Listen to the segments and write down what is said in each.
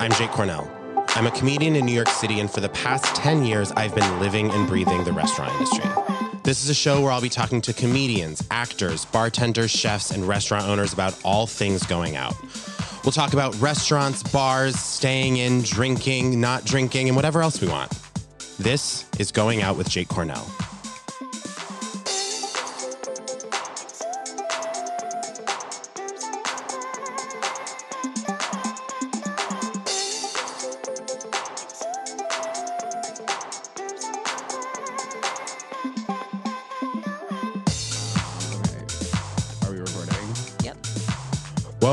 I'm Jake Cornell. I'm a comedian in New York City, and for the past 10 years, I've been living and breathing the restaurant industry. This is a show where I'll be talking to comedians, actors, bartenders, chefs, and restaurant owners about all things going out. We'll talk about restaurants, bars, staying in, drinking, not drinking, and whatever else we want. This is Going Out with Jake Cornell.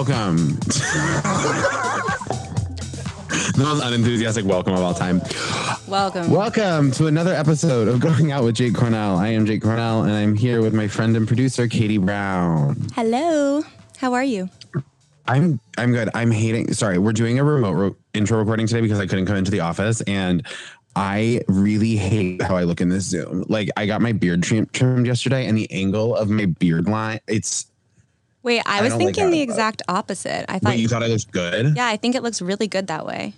Welcome. the most unenthusiastic welcome of all time. Welcome. Welcome to another episode of Going Out with Jake Cornell. I am Jake Cornell, and I'm here with my friend and producer Katie Brown. Hello. How are you? I'm I'm good. I'm hating. Sorry, we're doing a remote ro- intro recording today because I couldn't come into the office, and I really hate how I look in this Zoom. Like I got my beard trim- trimmed yesterday, and the angle of my beard line. It's Wait, I I was like thinking how the it exact opposite. I thought, wait. You thought it looked good? yeah, I think it looks really good that way.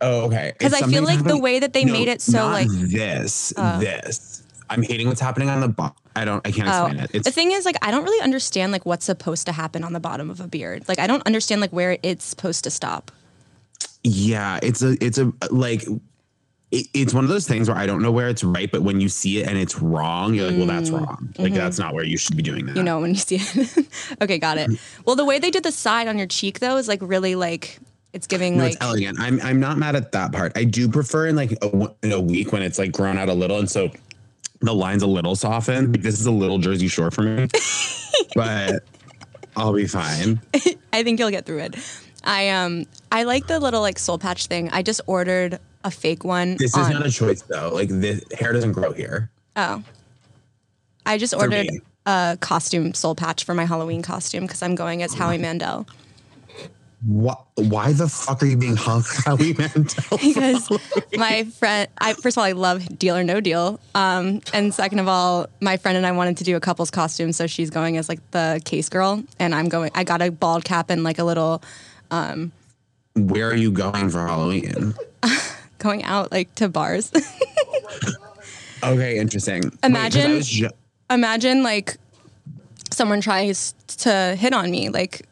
Oh, okay. Because I feel like the way that they No, made it so like. this, Oh. this. I'm hating what's happening on the bottom. I don't. I can't Oh, explain it. the thing is, like, I don't really understand like what's supposed to happen on the bottom of a beard. Like, I don't understand like where it's supposed to stop. yeah. It's a. It's a like. It, it's one of those things where I don't know where it's right, but when you see it and it's wrong, you're like, well, that's wrong. Like that's not where you should be doing that. Mm, mm-hmm. You know, when you see it. okay, got it. Well, the way they did the side on your cheek though is like really like it's giving No, like it's elegant. I'm I'm not mad at that part. I do prefer in like a, in a week when it's like grown out a little, and so the line's a little softened. Like, this is a little Jersey Shore for me, but I'll be fine. I think you'll get through it. I um I like the little like soul patch thing. I just ordered a fake one. This is not a choice though. Like the hair doesn't grow here. Oh. I just For ordered me. a costume soul patch for my Halloween costume because I'm going as Howie Mandel. What? Why the fuck are you being hung Howie Mandel? Because my friend, I first of all, I love Deal or No Deal, um, and second of all, my friend and I wanted to do a couple's costume, so she's going as like the case girl, and I'm going. I got a bald cap and like a little Where are you going for Halloween? going out like to bars. Okay, interesting. Imagine- was ju- Imagine like someone tries to hit on me, like.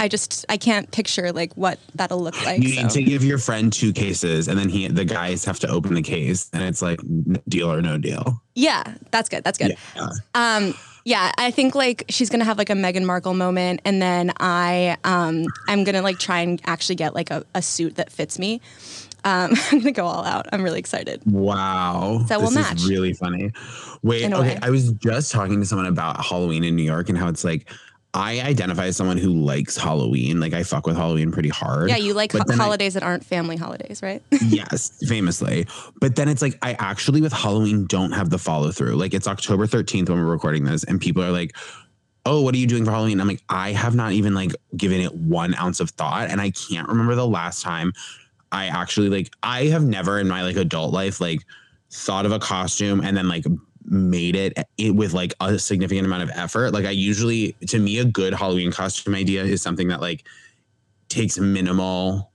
I just I can't picture like what that'll look like. you so. need to give your friend two cases, and then he, the guys, have to open the case, and it's like deal or no deal. Yeah, that's good. That's good. Yeah. Um, yeah, I think like she's gonna have like a Meghan Markle moment, and then I um I'm gonna like try and actually get like a, a suit that fits me. Um, I'm gonna go all out. I'm really excited. Wow. So we'll this match. is really funny. Wait, okay. way. I was just talking to someone about Halloween in New York and how it's like I identify as someone who likes Halloween. Like I fuck with Halloween pretty hard. Yeah, you like ho- then I- holidays that aren't family holidays, right? yes, famously. But then it's like I actually with Halloween don't have the follow through. Like it's October 13th when we're recording this, and people are like, Oh, what are you doing for Halloween? I'm like, I have not even like given it one ounce of thought. And I can't remember the last time I actually like I have never in my like adult life like thought of a costume and then like made it, eh, it with like a significant amount of effort. Like I usually to me a good Halloween costume idea is something that like takes minimal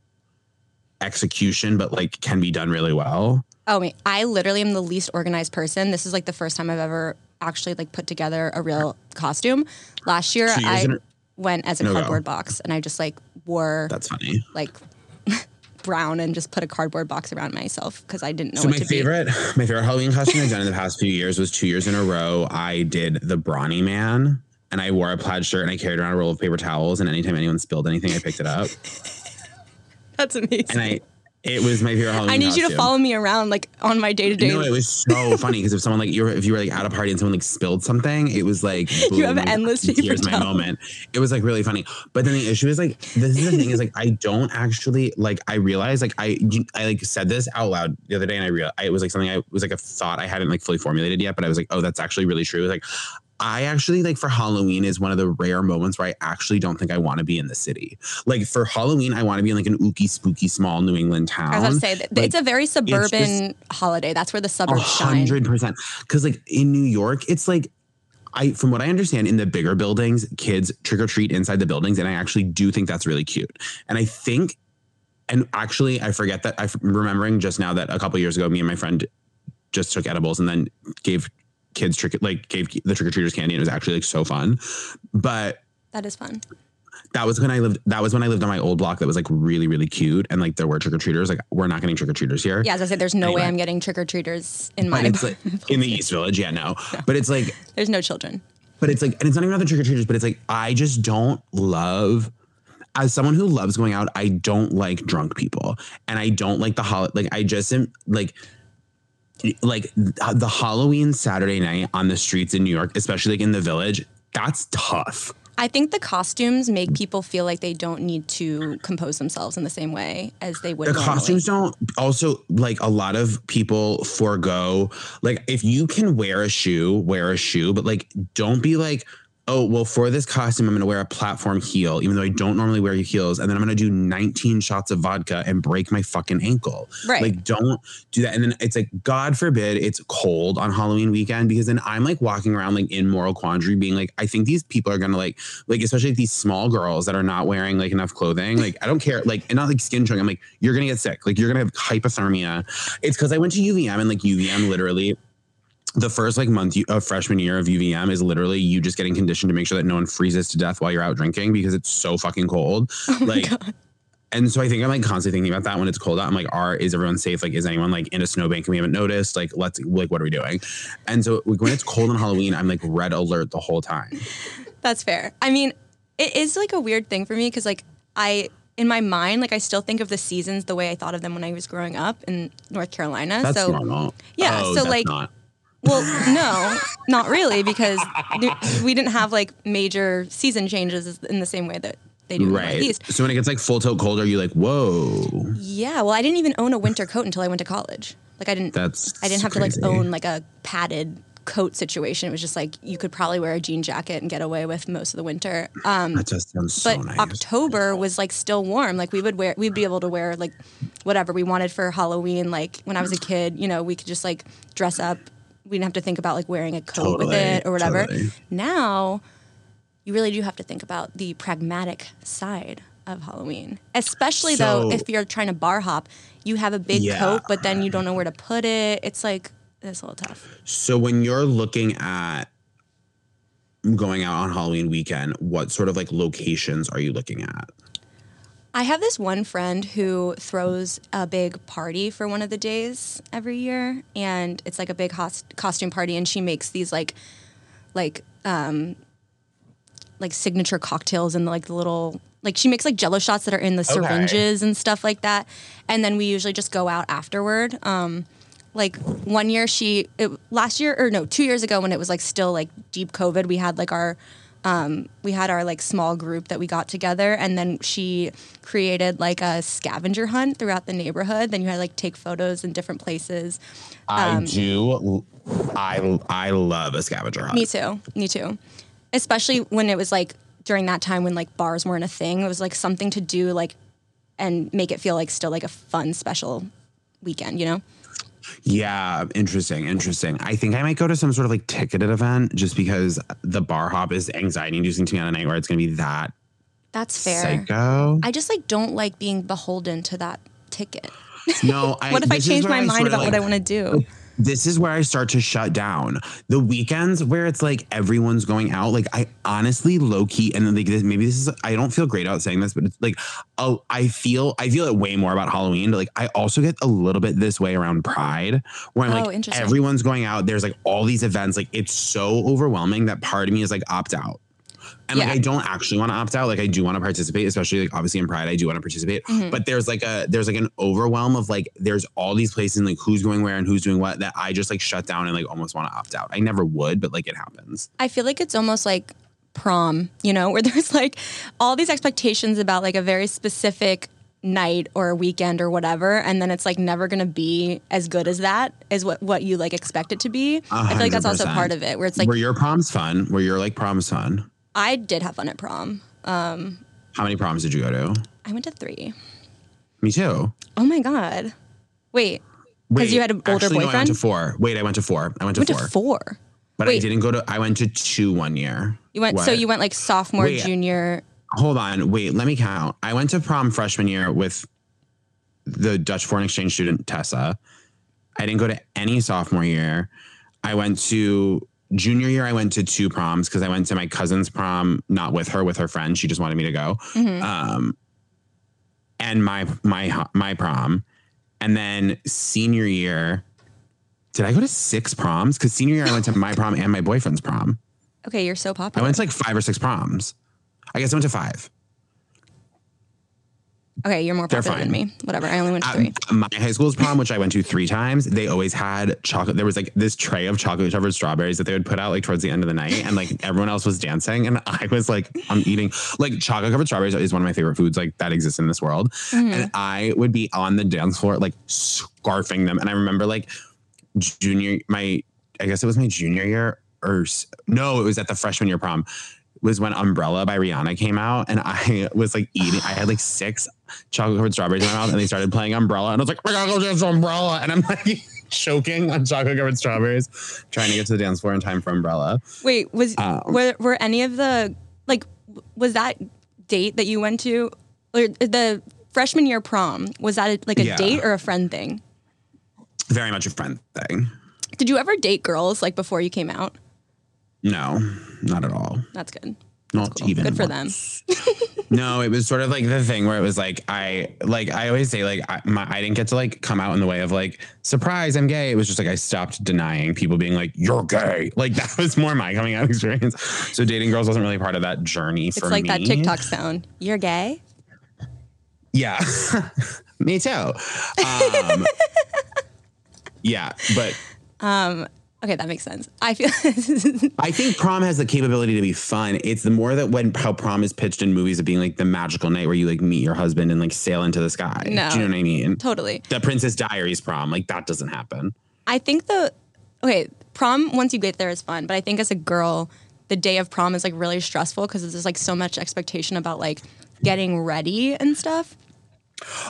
execution but like can be done really well. oh, me, I literally am the least organized person. This is like the first time I've ever actually like put together a real costume. Last year, I went as a No, go. cardboard box, and I just like wore That's funny. like brown and just put a cardboard box around myself because I didn't know So what my to favorite, my favorite Halloween costume I've done in the past few years was two years in a row. I did the Brawny Man, and I wore a plaid shirt and I carried around a roll of paper towels. And anytime anyone spilled anything, I picked it up. That's amazing. And I, it was my favorite Halloween. I need you to follow me around like on my day to day. No, it was so funny because if someone like you were, if you were like at a party and someone like spilled something, it was like You have boom, endless paper Here's my moment. It was like really funny. But then the issue is like this is the thing is like I don't actually like I realized like I I like said this out loud the other day and I realized it was like something I was like a thought I hadn't like fully formulated yet, but I was like, oh, that's actually really true. It was like I actually like for Halloween is one of the rare moments where I actually don't think I want to be in the city. Like for Halloween, I want to be in like an ooky spooky small New England town. I was to say Like, it's a very suburban holiday. That's where the suburbs shine. hundred percent. Because like in New York, it's like I from what I understand in the bigger buildings, kids trick or treat inside the buildings, and I actually do think that's really cute. And I think and actually, I forget that I'm remembering just now that a couple years ago, me and my friend just took edibles and then gave kids trick like gave the trick or treaters candy, and it was actually like so fun. But That is fun. that was when I lived. That was when I lived on my old block. That was like really, really cute, and like there were trick or treaters. Like we're not getting trick or treaters here. Yeah, as I said, there's no way I'm getting trick or treaters in my. it's like in the East Village, yeah, no. But it's like there's no children. But it's like, and it's not even about the trick or treaters, but it's like, I just don't love, as someone who loves going out, I don't like drunk people. And I don't like the hol like, I just am like, like the Halloween Saturday night on the streets in New York, especially like in the village, that's tough. I think the costumes make people feel like they don't need to compose themselves in the same way as they would. The normally. costumes don't also like a lot of people forego like if you can wear a shoe, wear a shoe, but like don't be like, oh, well, for this costume, I'm gonna wear a platform heel, even though I don't normally wear heels, and then I'm gonna do 19 shots of vodka and break my fucking ankle. Right. Like, don't do that. And then it's like, God forbid it's cold on Halloween weekend because then I'm like walking around like in moral quandary, being like, I think these people are gonna like, like, especially like, these small girls that are not wearing like enough clothing. Like, I don't care, like, and not like skin chewing. I'm like, you're gonna get sick. Like, you're gonna have hypothermia. It's because I went to UVM and like UVM literally the first like month of freshman year of UVM is literally you just getting conditioned to make sure that no one freezes to death while you're out drinking because it's so fucking cold. Oh like, and so I think I'm like constantly thinking about that when it's cold out. I'm like, are is everyone safe? Like, is anyone like in a snowbank and we haven't noticed? Like, let's like, what are we doing? And so like, when it's cold on Halloween, I'm like red alert the whole time. That's fair. I mean, it is like a weird thing for me because like I in my mind like I still think of the seasons the way I thought of them when I was growing up in North Carolina. That's so normal. Yeah, Oh, so, like, not. Well, no, not really because there- we didn't have like major season changes in the same way that they do in the right. Northeast. So when it gets like full tilt cold, are you like, whoa? Yeah, well, I didn't even own a winter coat until I went to college. Like I didn't. That's I didn't have crazy. to like own like a padded coat situation. It was just like you could probably wear a jean jacket and get away with most of the winter. Um, That just sounds so but nice. October was like still warm. Like we would wear, we'd be able to wear like whatever we wanted for Halloween. Like when I was a kid, you know, we could just like dress up. We didn't have to think about like wearing a coat with it or whatever. totally. Now, you really do have to think about the pragmatic side of Halloween, especially though if you're trying to bar hop. You have a big Yeah. coat, but then you don't know where to put it. It's like it's a little tough. So when you're looking at going out on Halloween weekend, what sort of like locations are you looking at? I have this one friend who throws a big party for one of the days every year, and it's like a big hos- costume party, and she makes these like, like, um, like signature cocktails and like the little like she makes like Jello shots that are in the syringes and stuff like that, and then we usually just go out afterward. Um, like one year she it, last year or no two years ago when it was like still like deep COVID, we had like our um, we had our like small group that we got together and then she created like a scavenger hunt throughout the neighborhood then you had like take photos in different places I do. I I love a scavenger hunt. me too me too especially when it was like during that time when like bars weren't a thing it was like something to do like and make it feel like still like a fun special weekend you know Yeah, interesting, interesting. I think I might go to some sort of like ticketed event just because the bar hop is anxiety inducing to me on a night where it's going to be that that's fair psycho. i just like don't like being beholden to that ticket no, I, what if i change my mind about what i want to do this is where I start to shut down. The weekends where it's like everyone's going out, like I honestly low key and like this, maybe this is I don't feel great about saying this, but it's like oh I feel I feel it way more about Halloween, but like I also get a little bit this way around Pride, where I'm Oh, like everyone's going out. There's like all these events, like it's so overwhelming that part of me is like opt out. And like I don't actually want to opt out. Like I do want to participate, especially like obviously in Pride, I do want to participate. Mm-hmm. But there's like a there's like an overwhelm of like there's all these places and like who's going where and who's doing what that I just like shut down and like almost want to opt out. I never would, but like it happens. I feel like it's almost like prom, you know, where there's like all these expectations about like a very specific night or a weekend or whatever, and then it's like never gonna be as good as that is what what you like expect it to be. I feel like that's also part of it, where it's like where your proms fun? Were your like proms fun? I did have fun at prom. Um, How many proms did you go to? I went to three. Me too. Oh my god! Wait, because you had an older actually, No, I went to four. Wait, I went to four. I went to went four. to four. But I didn't go to. I went to two one year. You went so you went like sophomore, Wait. junior. Hold on. Wait. Let me count. I went to prom freshman year with the Dutch foreign exchange student Tessa. I didn't go to any sophomore year. I went to junior year. I went to two proms because I went to my cousin's prom, not with her, with her friend. She just wanted me to go. Um, and my my my prom, and then senior year. Did I go to six proms? Because senior year I went to my prom and my boyfriend's prom. Okay, you're so popular. I went to like five or six proms. I guess I went to five. Okay, you're more popular than me. Whatever. I only went to At three. my high school's prom, which I went to three times, they always had chocolate. There was like this tray of chocolate covered strawberries that they would put out like towards the end of the night, and like everyone else was dancing, and I was like, I'm eating like chocolate covered strawberries is one of my favorite foods like that exists in this world, Mm-hmm. and I would be on the dance floor like scarfing them, and I remember like junior my I guess it was my junior year or no, it was at the freshman year prom. Was when Umbrella by Rihanna came out, and I was like eating. I had like six chocolate covered strawberries in my mouth, and they started playing Umbrella, and I was like, "I gotta go dance Umbrella," and I'm like choking on chocolate covered strawberries, trying to get to the dance floor in time for Umbrella. Wait, was Um, were were any of the like was that date that you went to or the freshman year prom was that a, like a Yeah. date or a friend thing? Very much a friend thing. Did you ever date girls like before you came out? No, not at all. That's good. Not Cool. even Good for once. them. No, it was sort of like the thing where it was like I like I always say like I, my, I didn't get to like come out in the way of like surprise I'm gay. It was just like I stopped denying people being like you're gay. Like that was more my coming out experience. So dating girls wasn't really part of that journey for It's like me. that TikTok sound. You're gay? Yeah, me too. Um, yeah, but Okay, that makes sense. I feel I think prom has the capability to be fun. It's the more that when how prom is pitched in movies of being like the magical night where you like meet your husband and like sail into the sky. No. Do you know what I mean? totally. The Princess Diaries prom, like that doesn't happen. I think the okay prom once you get there is fun, but I think as a girl, the day of prom is like really stressful because there's like so much expectation about like getting ready and stuff.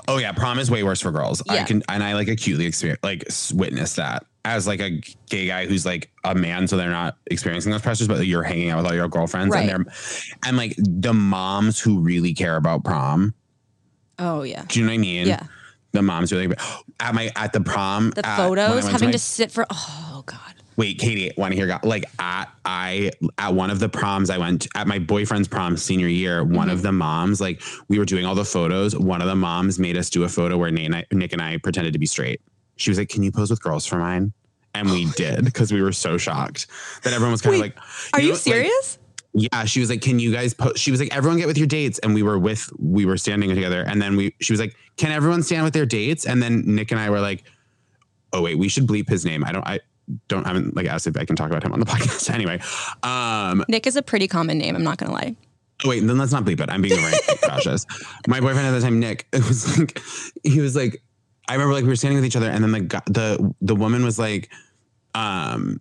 Oh yeah, prom is way worse for girls. I Yeah. can and I like acutely experience like witness that as like a gay guy who's like a man, so they're not experiencing those pressures, but you're hanging out with all your girlfriends Right. and they're and like the moms who really care about prom. Oh yeah, Do you know what I mean? Yeah. The moms who like at my at the prom the at- photos having my- to sit for oh god. Wait, Katie, want to hear? go- Like at I at one of the proms I went at my boyfriend's prom senior year. One Mm-hmm. of the moms, like we were doing all the photos. One of the moms made us do a photo where Nate and I, Nick and I pretended to be straight. She was like, "Can you pose with girls for mine?" And we did because we were so shocked that everyone was kind of like, Are you know, like- serious? yeah, she was like, "Can you guys?" Po-? She was like, "Everyone get with your dates," and we were with we were standing together, and then we she was like, "Can everyone stand with their dates?" And then Nick and I were like, "Oh wait, we should bleep his name." I don't I don't I haven't like asked if I can talk about him on the podcast anyway. Um, Nick is a pretty common name. I'm not gonna lie. oh, wait, then let's not bleep it. I'm being very cautious. My boyfriend at the time, Nick, it was like he was like, I remember like we were standing with each other, and then the the the woman was like, um,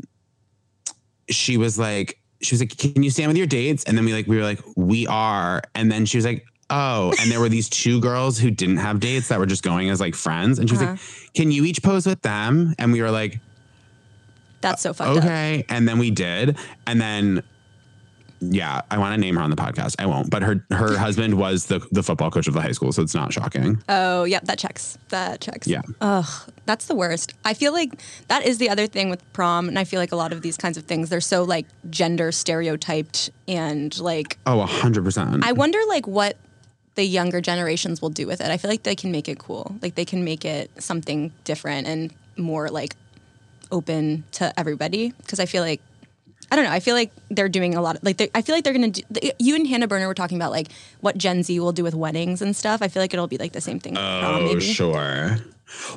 she was like, she was like, can you stand with your dates? And then we like we were like, we are, and then she was like. Oh, and there were these two girls who didn't have dates that were just going as like friends. And she was Uh-huh. like, Can you each pose with them? And we were like, That's so fucked up. okay. And then we did. And then, yeah, I want to name her on the podcast. I won't. But her her husband was the the football coach of the high school, so it's not shocking. Oh, yep, that checks. That checks. Yeah. Ugh, that's the worst. I feel like that is the other thing with prom, and I feel like a lot of these kinds of things they're so like gender stereotyped and like Oh, hundred percent. I wonder like what the younger generations will do with it. I feel like they can make it cool. Like they can make it something different and more like open to everybody because I feel like I don't know. I feel like they're doing a lot. Of, like they, I feel like they're gonna. Do, you and Hannah Berner were talking about like what Gen Z will do with weddings and stuff. I feel like it'll be like the same thing. Oh, sure.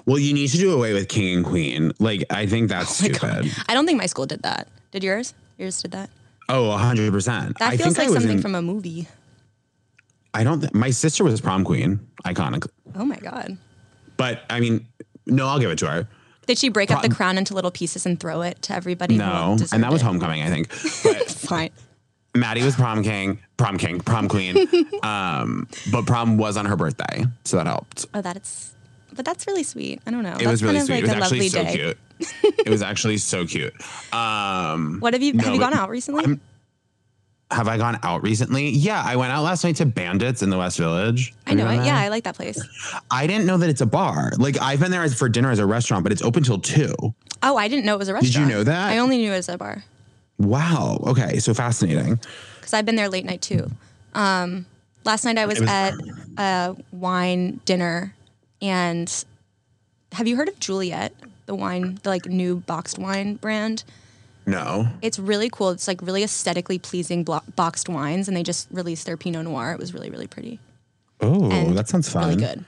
Well, you need to do away with king and queen. Like, I think that's Oh my God. stupid. I don't think my school did that. Did yours? Yours did that. Oh, hundred percent. That I feels like something in, from a movie. I don't. Th- my sister was prom queen, iconic. Oh my god. But I mean, no, I'll give it to her. Did she break up the crown into little pieces and throw it to everybody? No, and that was it? homecoming, I think. But Fine. Maddie was prom king, prom king, prom queen. um, but prom was on her birthday, so that helped. Oh, that's. But that's really sweet. I don't know. It that's was really kind of sweet. like it was a actually so day. cute. it was actually so cute. Um, What have you No, have you gone out recently? I'm- have I gone out recently? Yeah, I went out last night to Bandits in the West Village. I Have you know it. there? Yeah, I like that place. I didn't know that it's a bar. Like I've been there as for dinner as a restaurant, but it's open till two. Oh, I didn't know it was a restaurant. Did you know that? I only knew it was a bar Wow. Okay, so fascinating. because I've been there late night too. Um, last night I was, was- at a wine dinner, and have you heard of Juliet, the wine, the like new boxed wine brand? No. It's really cool. It's like really aesthetically pleasing blo- boxed wines, and they just released their Pinot Noir. It was really, really pretty. Oh, and that sounds fun. Really good.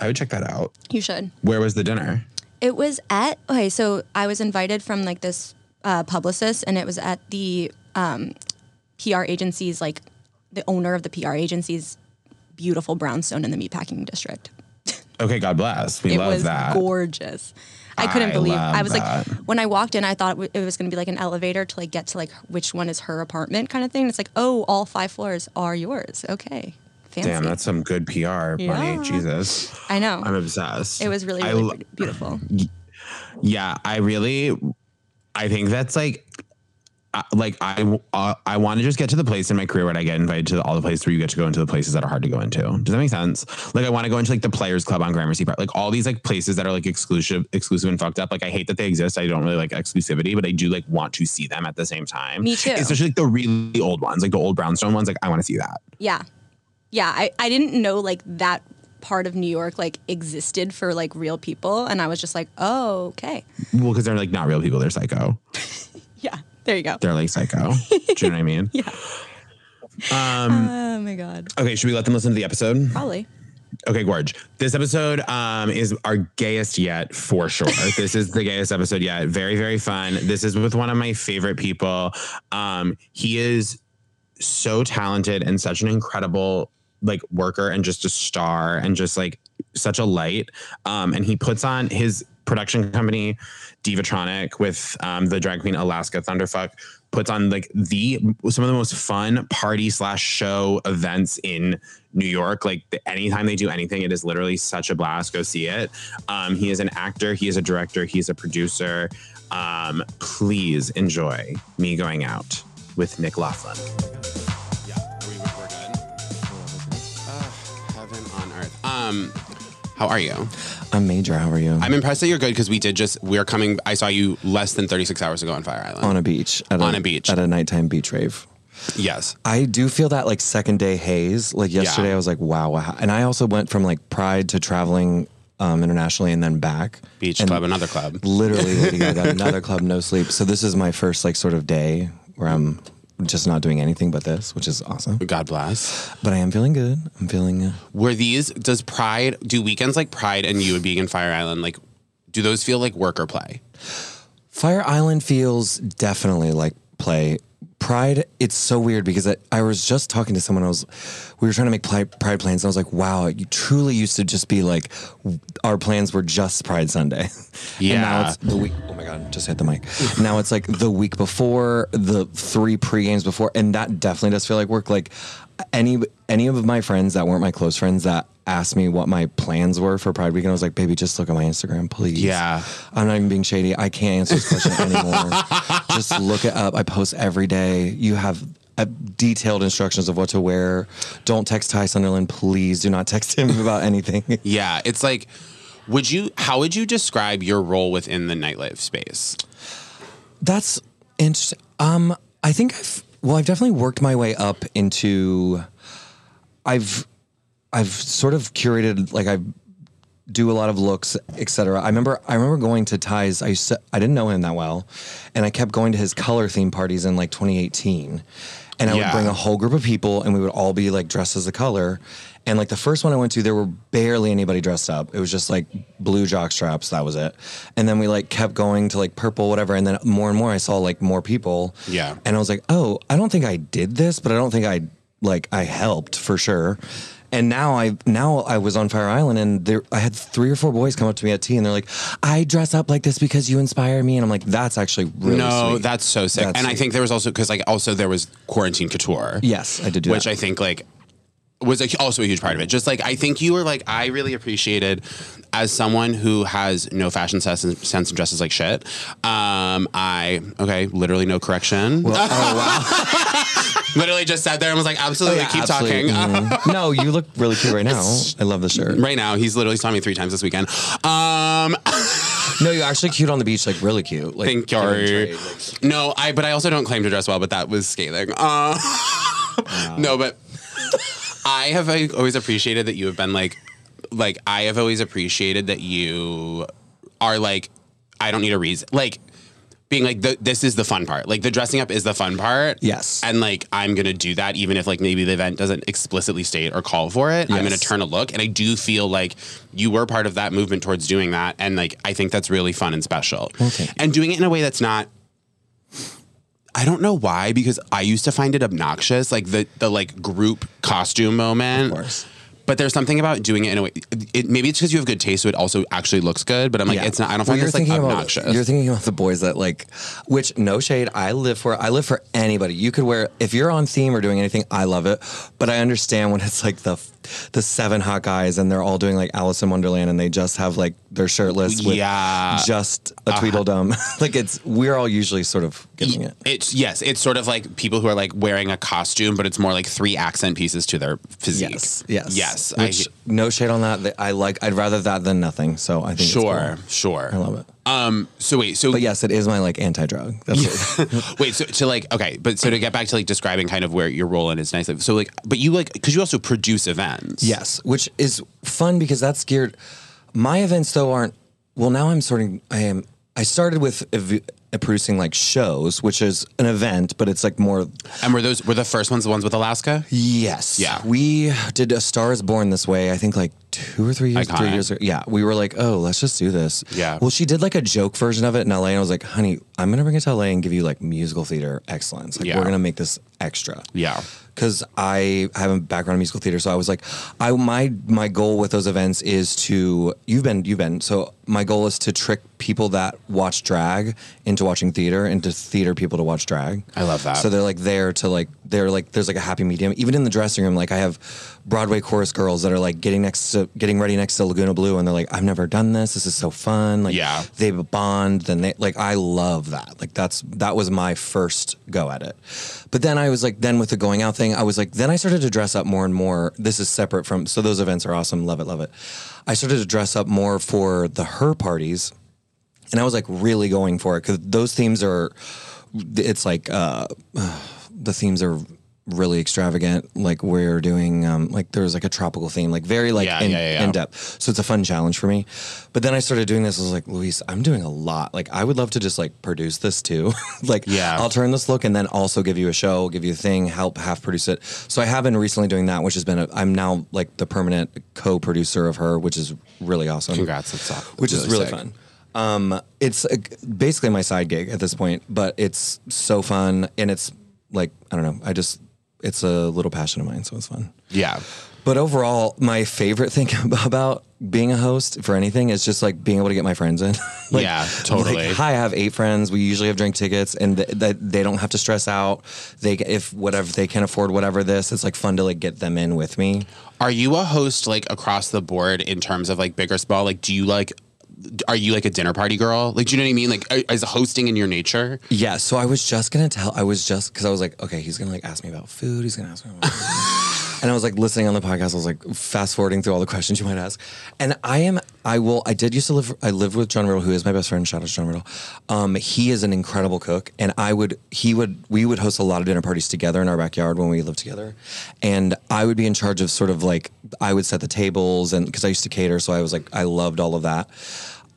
I would check that out. You should. Where was the dinner? It was at okay, so I was invited from like this uh, publicist, and it was at the um, PR agency's like the owner of the PR agency's beautiful brownstone in the meatpacking district. Okay, God bless. We it love was that. gorgeous. I couldn't I believe. I was that. like, when I walked in, I thought it, was going to be like an elevator to like get to like which one is her apartment kind of thing. It's like, oh, all five floors are yours. Okay, fancy. Damn, that's some good PR Yeah. Jesus. I know. I'm obsessed. it was really, really pretty- beautiful. yeah, I really, I think that's like, like I, uh, I want to just get to the place in my career where I get invited to all the places where you get to go into the places that are hard to go into. Does that make sense? Like I want to go into like the Players Club on Gramercy Park, like all these like places that are like exclusive, exclusive and fucked up. Like I hate that they exist. I don't really like exclusivity, but I do like want to see them at the same time. Me too. Especially like the really old ones, like the old brownstone ones. Like I want to see that. Yeah. Yeah. I, I didn't know like that part of New York like existed for like real people. And I was just like, oh, okay. Well, because they're like not real people. They're psycho. There you go. They're like psycho. do you know what I mean? Yeah. Um. Oh my God. Okay. Should we let them listen to the episode? Probably. Okay, Gorge. This episode um, is our gayest yet for sure. this is the gayest episode yet. Very, very fun. This is with one of my favorite people. Um, he is so talented and such an incredible like worker and just a star and just like such a light. Um, and he puts on his production company, Divatronic, with um, the drag queen Alaska Thunderfuck, puts on like the some of the most fun party slash show events in New York. Like anytime they do anything, it is literally such a blast. Go see it. Um, he is an actor, he is a director, he's a producer. Um, please enjoy me going out with Nick Laughlin. Yeah, we're good? heaven on earth. Um, how are you? I'm Major. How are you? I'm impressed that you're good because we did just we're coming. I saw you less than 36 hours ago on Fire Island. on a beach. At On a beach. At a nighttime beach rave. yes. I do feel that like second day haze. Like yesterday, Yeah. I was like, wow, wow. And I also went from like Pride to traveling um, internationally and then back. Beach And club, another club. Literally, another club, no sleep. So this is my first like sort of day where I'm just not doing anything but this, which is awesome. God bless. But I am feeling good. I'm feeling. Uh, Were these? Does Pride do weekends like Pride and you being in Fire Island like? Do those feel like work or play? Fire Island feels definitely like play. Pride, it's so weird because I, I was just talking to someone. I was, we were trying to make Pride, Pride plans. And I was like, wow, you truly used to just be like, our plans were just Pride Sunday. And now Yeah. it's the week. Oh my God, just hit the mic. now it's like the week before, the three pre games before. And that definitely does feel like work. Like any, any of my friends that weren't my close friends that asked me what my plans were for Pride weekend, I was like, baby, just look at my Instagram, please. Yeah. I'm not even being shady. I can't answer this question anymore. Just look it up. I post every day. You have uh, detailed instructions of what to wear. Don't text Ty Sunderland. Please do not text him about anything. Yeah, it's like. Would you? How would you describe your role within the nightlife space? That's interesting. Um, I think I've well, I've definitely worked my way up into. I've, I've sort of curated like I do a lot of looks, etc. I remember I remember going to Ty's. I used to, I didn't know him that well, and I kept going to his color theme parties in like 2018. And I Yeah. would bring a whole group of people, and we would all be like dressed as a color. And like the first one I went to, there were barely anybody dressed up. It was just like blue jock straps. That was it. And then we like kept going to like purple, whatever. And then more and more, I saw like more people. Yeah. And I was like, oh, I don't think I did this, but I don't think I like I helped for sure. And now I now I was on Fire Island and there I had three or four boys come up to me at tea and they're like, I dress up like this because you inspire me. And I'm like, that's actually really no, sweet. that's so sick. That's and I think there was also because like also there was quarantine couture. Yes, I did do which that. I think like was a, also a huge part of it. Just like I think you were like I really appreciated as someone who has no fashion sense and, sense and dresses like shit. Um, I okay, literally no correction. Literally just sat there and was like, absolutely, keep Absolutely. talking. Mhm. no, you look really cute right now. I love the shirt. right now, he's literally saw me three times this weekend. Um, No, you're actually cute on the beach, like really cute. Like, thank you. trade, like- No, I but I also don't claim to dress well, but that was scathing. Uh, No, but I have like, always appreciated that you have been like, like I have always appreciated that you are like, I don't need a reason, like being like the, this is the fun part. Like the dressing up is the fun part. Yes. and like I'm gonna do that even if like maybe the event doesn't explicitly state or call for it. I'm gonna turn a look, and I do feel like you were part of that movement towards doing that, and like I think that's really fun and special. you. and doing it in a way that's not I don't know why because I used to find it obnoxious, like the the like group costume moment. Of course. But there's something about doing it in a way. It, maybe it's because you have good taste, so it also actually looks good. But I'm like, Yeah. it's not. I don't find this like thinking obnoxious. About, you're thinking about the boys that like, which no shade. I live for. I live for anybody. You could wear if you're on theme or doing anything. I love it, but I understand when it's like the the seven hot guys and they're all doing like Alice in Wonderland and they just have like they're shirtless with Yeah. just a uh-huh. Tweedledum. like it's we're all usually sort of giving it. It's yes, it's sort of like people who are like wearing a costume, but it's more like three accent pieces to their physique. Yes, yes, yes. I- no shade on that. I like. I'd rather that than nothing. So I think sure, It's cool. sure. I love it. Um. So wait. So But yes, it is my like anti-drug. That's what, Wait, so to like okay, but so to get back to like describing kind of where your role in is nice. Like, so like, but you like because you also produce events. Yes, which is fun because that's geared. My events though aren't. Well, now I'm sorting. I am. I started with ev- producing like shows, which is an event, but it's like more. And were those were the first ones the ones with Alaska? Yes. Yeah. We did A Star Is Born this way. I think like two or three years, three years. ago. Yeah. We were like, oh, let's just do this. Yeah. Well, she did like a joke version of it in LA, and I was like, honey, I'm gonna bring it to LA and give you like musical theater excellence. Like Yeah. we're gonna make this extra. Yeah. because I have a background in musical theater, so I was like, I my my goal with those events is to you've been you've been so my goal is to trick people that watch drag into watching theater into theater people to watch drag. I love that. So they're like there to like they're like there's like a happy medium. Even in the dressing room, like I have Broadway chorus girls that are like getting next to getting ready next to Laguna Blue, and they're like, I've never done this. This is so fun. Like Yeah. they bond. Then they like I love that. Like that's that was my first go at it. But then I was like, then with the going out thing, I was like, then I started to dress up more and more. This is separate from so those events are awesome. Love it, love it. I started to dress up more for the her parties, and I was like really going for it because those themes are. It's like uh, the themes are really extravagant. Like we're doing, um, like there's like a tropical theme, like very like Yeah, in, yeah, yeah, in depth. So it's a fun challenge for me. But then I started doing this. I was like, Luis, I'm doing a lot. Like I would love to just like produce this too. like Yeah. I'll turn this look and then also give you a show, give you a thing, help half produce it. So I have been recently doing that, which has been a, I'm now like the permanent co-producer of her, which is really awesome. Congrats, that's awesome. Which is really sick. fun. Um, it's uh, basically my side gig at this point, but it's so fun and it's like I don't know. I just it's a little passion of mine, so it's fun. Yeah. But overall, my favorite thing about being a host for anything is just like being able to get my friends in. like, Yeah, totally. Like, hi, I have eight friends. We usually have drink tickets, and th- th- they don't have to stress out. They if whatever they can afford, whatever this, it's like fun to like get them in with me. Are you a host like across the board in terms of like big or small? Like, do you like? Are you like a dinner party girl? Like, do you know what I mean? Like, is hosting in your nature? Yeah, so I was just gonna tell. I was just because I was like, okay, he's gonna like ask me about food. He's gonna ask me about. and I was like listening on the podcast. I was like fast forwarding through all the questions you might ask. And I am. I will. I did used to live. I lived with John Riddle, who is my best friend. Shout out to John Riddle. Um, he is an incredible cook, and I would. He would. We would host a lot of dinner parties together in our backyard when we lived together, and I would be in charge of sort of like I would set the tables and because I used to cater, so I was like I loved all of that.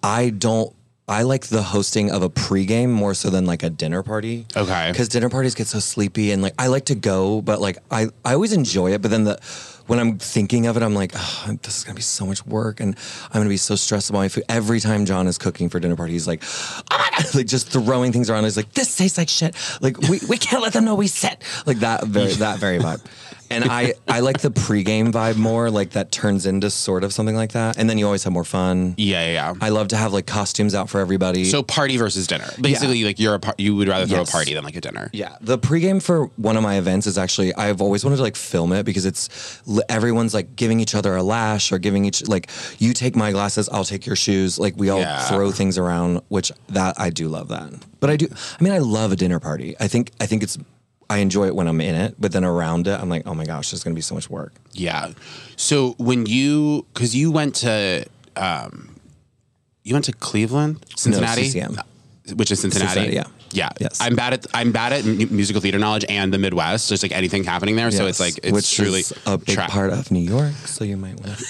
I don't. I like the hosting of a pregame more so than like a dinner party. Okay. Because dinner parties get so sleepy and like I like to go, but like I, I always enjoy it. But then the when I'm thinking of it, I'm like, oh, this is gonna be so much work, and I'm gonna be so stressed about my food. Every time John is cooking for dinner party, he's like, oh my God, like just throwing things around. He's like, this tastes like shit. Like we, we can't let them know we sit. Like that very that very vibe. And I, I like the pregame vibe more, like that turns into sort of something like that. And then you always have more fun. Yeah, yeah. yeah. I love to have like costumes out for everybody. so party versus dinner. Basically, like you're a par- you would rather throw Yes. a party than like a dinner. yeah, the pregame for one of my events is actually I've always wanted to like film it because it's everyone's like giving each other a lash or giving each like you take my glasses, I'll take your shoes. Like we all Yeah. throw things around, which that I do love that. But I do. I mean, I love a dinner party. I think I think it's I enjoy it when I'm in it, but then around it, I'm like, oh my gosh, there's gonna be so much work. Yeah. So when you, because you went to, um, you went to Cleveland, Cincinnati, CCM. which is Cincinnati. Cincinnati, yeah. Yeah. Yes. I'm bad at I'm bad at musical theater knowledge and the Midwest. There's like anything happening there, so it's like it's which truly is a big tra- part of New York, so you might want.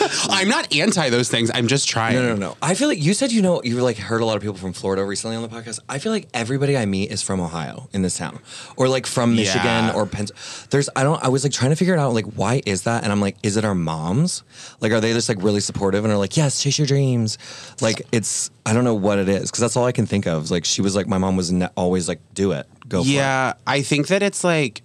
I'm not anti those things. I'm just trying. No, no, no. I feel like you said you know you like heard a lot of people from Florida recently on the podcast. I feel like everybody I meet is from Ohio in this town, or like from Michigan Yeah. or Penn. There's I don't. I was like trying to figure it out. Like why is that? And I'm like, is it our moms? Like are they just like really supportive and are like, yes, chase your dreams. Like it's I don't know what it is because that's all I can think of. Like she was like my mom was ne- always like do it, go. for it. Yeah, I think that it's like.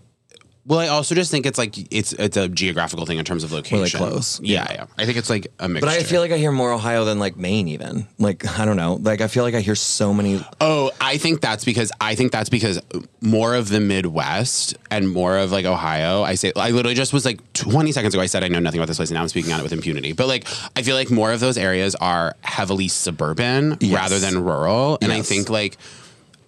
Well, I also just think it's like it's it's a geographical thing in terms of location. Really close. Yeah, yeah. I think it's like a mixture. But I feel like I hear more Ohio than like Maine even. Like I don't know. Like I feel like I hear so many. Oh, I think that's because I think that's because more of the Midwest and more of like Ohio. I say I literally just was like 20 seconds ago. I said I know nothing about this place, and now I'm speaking on it with impunity. But like I feel like more of those areas are heavily suburban Yes. rather than rural, and I think like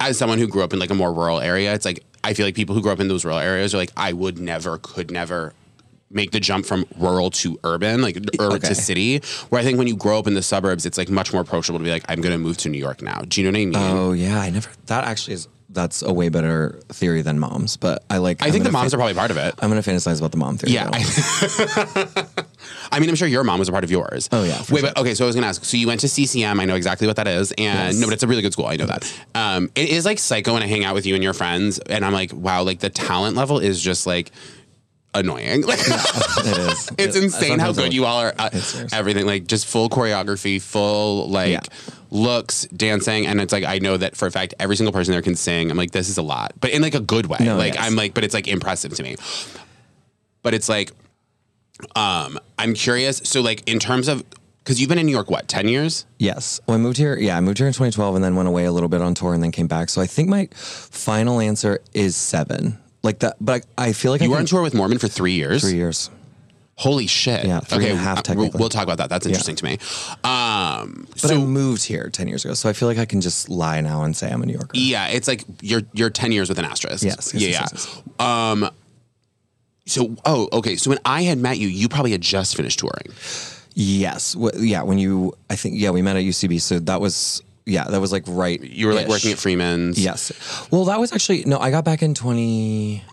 as someone who grew up in like a more rural area, it's like I feel like people who grew up in those rural areas are like I would never, could never make the jump from rural to urban, like urban Okay. to city. Where I think when you grow up in the suburbs, it's like much more approachable to be like, I'm going to move to New York now. Do you know what I mean? Oh yeah, I never. That actually is. That's a way better theory than moms. But I like. I think the moms are probably part of it. I'm gonna fantasize about the mom theory. Yeah. I, I mean, I'm sure your mom was a part of yours. Oh, yeah, Wait, but okay. So I was gonna ask. So you went to CCM. I know exactly what that is, and Yes. no, but it's a really good school. I know that. Um, it is like psycho when I hang out with you and your friends, and I'm like, wow, like the talent level is just like annoying. Like, it is. it's It- insane how good you all are. Uh, everything like just full choreography, full like Yeah. looks, dancing, and it's like I know that for a fact every single person there can sing. I'm like, this is a lot, but in like a good way. No, like yes. I'm like, but it's like impressive to me. But it's like, um, I'm curious. So like in terms of because you've been in New York what ten years? Yes. Well, I moved here. Yeah, I moved here in 2012 and then went away a little bit on tour and then came back. So I think my final answer is seven. Like that. But I, I feel like I You were on tour with Mormon for three years. three years. Holy shit! Yeah, three and a half uh, We'll, technically. we'll talk about that. That's interesting to me. Um, But so I moved here 10 years ago. So I feel like I can just lie now and say I'm a New Yorker. Yeah, it's like you're you're ten years with an asterisk. Yes, yes, yeah, yes, yeah. yes, Um. So, oh, okay. So when I had met you, you probably had just finished touring. Yes. Yeah. When you, I think, yeah, we met at UCB. So that was, yeah, that was like right. You were like working at Freeman's. Yes. Well, that was actually no. I got back in twenty.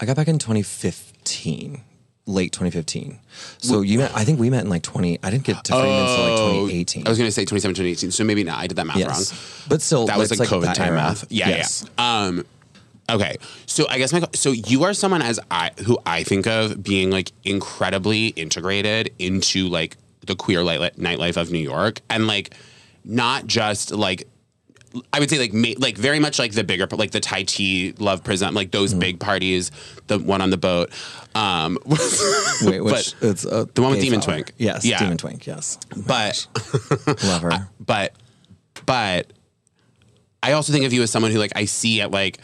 I got back in twenty fifteen, late twenty fifteen. So you met. I think we met in like twenty. I didn't get to Freeman's until like twenty eighteen. Oh, I was going to say 2017, 2018. So maybe not. I did that math yes, wrong. but still, That was it's like COVID time math. Yeah, Yes. yeah. Um, okay. So I guess my so you are someone as I who I think of being like incredibly integrated into like the queer light, nightlife of New York, and like not just like I would say like ma- like very much like the bigger like the Ty tea love prism like those Mm-hmm. big parties the one on the boat um Wait, which it's uh, the one with Demon flower. Twink. Yes, Yeah. Demon Twink. Yes, but love her. but but I also think of you as someone who like I see at like